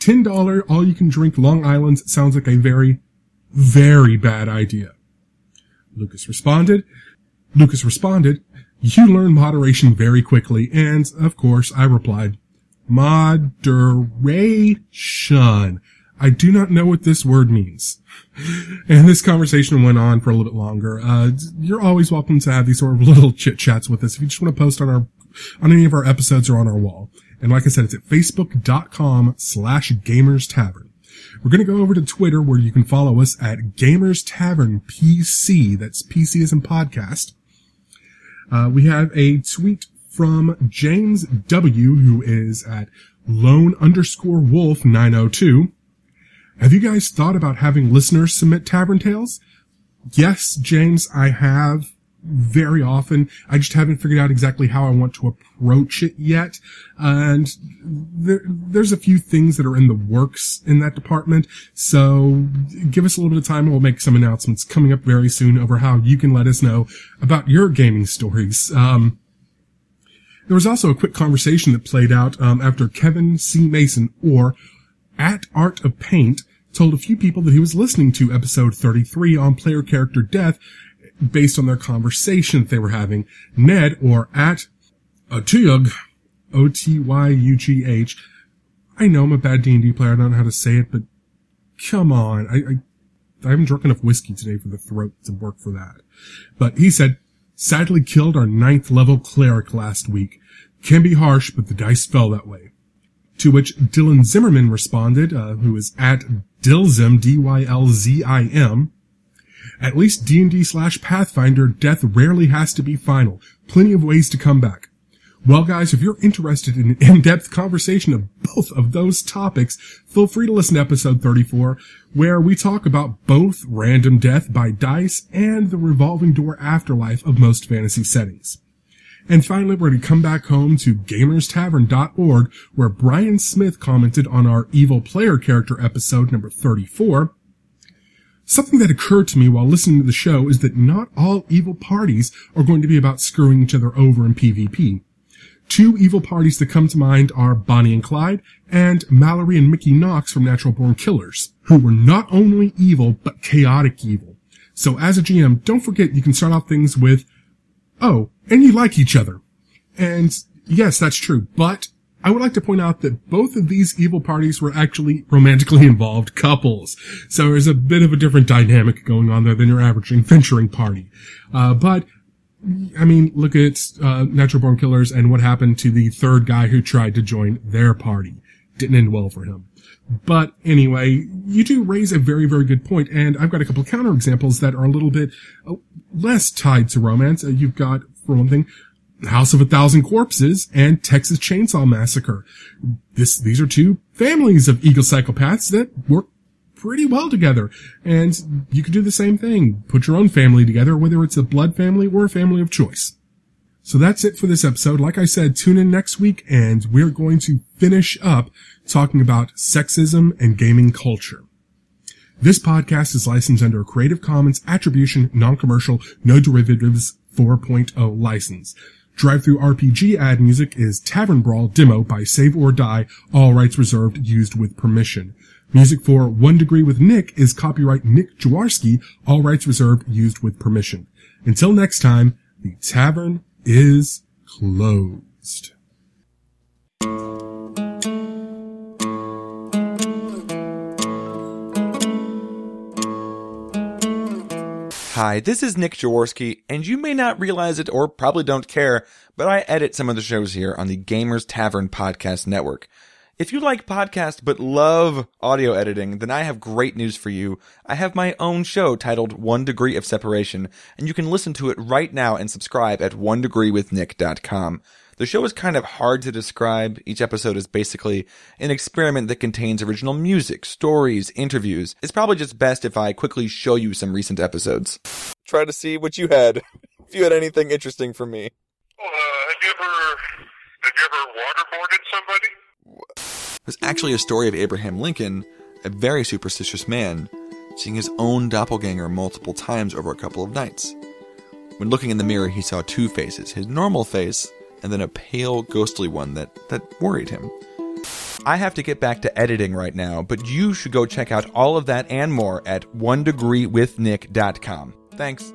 $10 all-you-can-drink Long Island sounds like a very, very bad idea. Lucas responded, Lucas responded, you learn moderation very quickly, and, of course, I replied, moderation. I do not know what this word means. And this conversation went on for a little bit longer. Uh, you're always welcome to have these sort of little chit chats with us if you just want to post on our, on any of our episodes or on our wall. And like I said, it's at facebook.com slash gamers tavern. We're going to go over to Twitter where you can follow us at Gamers Tavern PC. That's PC as in podcast. Uh, we have a tweet from James W, who is at lone underscore wolf 902. Have you guys thought about having listeners submit tavern tales? Yes, James, I have very often. I just haven't figured out exactly how I want to approach it yet. And there, there's a few things that are in the works in that department. So give us a little bit of time and we'll make some announcements coming up very soon over how you can let us know about your gaming stories. Um, there was also a quick conversation that played out um, after Kevin C. Mason, or at Art of Paint, told a few people that he was listening to episode 33 on player character death based on their conversation that they were having. Ned, or at Otuyug, O-T-Y-U-G-H. I know I'm a bad D&D player. I don't know how to say it, but come on. I, I, I haven't drunk enough whiskey today for the throat to work for that. But he said, sadly killed our ninth level cleric last week. Can be harsh, but the dice fell that way. To which Dylan Zimmerman responded, uh, who is at Dylzim, D-Y-L-Z-I-M. At least D&D slash Pathfinder, death rarely has to be final. Plenty of ways to come back. Well, guys, if you're interested in an in-depth conversation of both of those topics, feel free to listen to episode 34, where we talk about both random death by dice and the revolving door afterlife of most fantasy settings. And finally, we're going to come back home to gamerstavern.org, where Brian Smith commented on our evil player character episode number 34. Something that occurred to me while listening to the show is that not all evil parties are going to be about screwing each other over in PvP. Two evil parties that come to mind are Bonnie and Clyde and Mallory and Mickey Knox from Natural Born Killers, who were not only evil, but chaotic evil. So as a GM, don't forget you can start off things with, oh, and you like each other. And yes, that's true, but I would like to point out that both of these evil parties were actually romantically involved couples. So there's a bit of a different dynamic going on there than your average adventuring party. Uh, but I mean, look at uh, Natural Born Killers and what happened to the third guy who tried to join their party. Didn't end well for him. But anyway, you do raise a very, very good point, and I've got a couple counterexamples that are a little bit uh, less tied to romance. Uh, you've got, for one thing, House of a Thousand Corpses and Texas Chainsaw Massacre. This, these are two families of eagle psychopaths that work pretty well together. And you could do the same thing. Put your own family together, whether it's a blood family or a family of choice. So that's it for this episode. Like I said, tune in next week and we're going to finish up talking about sexism and gaming culture. This podcast is licensed under a Creative Commons Attribution Non-Commercial No Derivatives 4.0 license. DriveThruRPG ad music is Tavern Brawl Demo by Save or Die, all rights reserved, used with permission. Music for One Degree with Nick is copyright Nick Jaworski, all rights reserved, used with permission. Until next time, the tavern is closed. Hi, this is Nick Jaworski, and you may not realize it or probably don't care, but I edit some of the shows here on the Gamers Tavern Podcast Network. If you like podcasts but love audio editing, then I have great news for you. I have my own show titled One Degree of Separation, and you can listen to it right now and subscribe at onedegreewithnick.com. The show is kind of hard to describe. Each episode is basically an experiment that contains original music, stories, interviews. It's probably just best if I quickly show you some recent episodes. Try to see what you had. If you had anything interesting for me. Well, uh, have you ever have you ever waterboarded somebody? It was actually a story of Abraham Lincoln, a very superstitious man, seeing his own doppelganger multiple times over a couple of nights. When looking in the mirror, he saw two faces his normal face and then a pale, ghostly one that, that worried him. I have to get back to editing right now, but you should go check out all of that and more at onedegreewithnick.com. Thanks.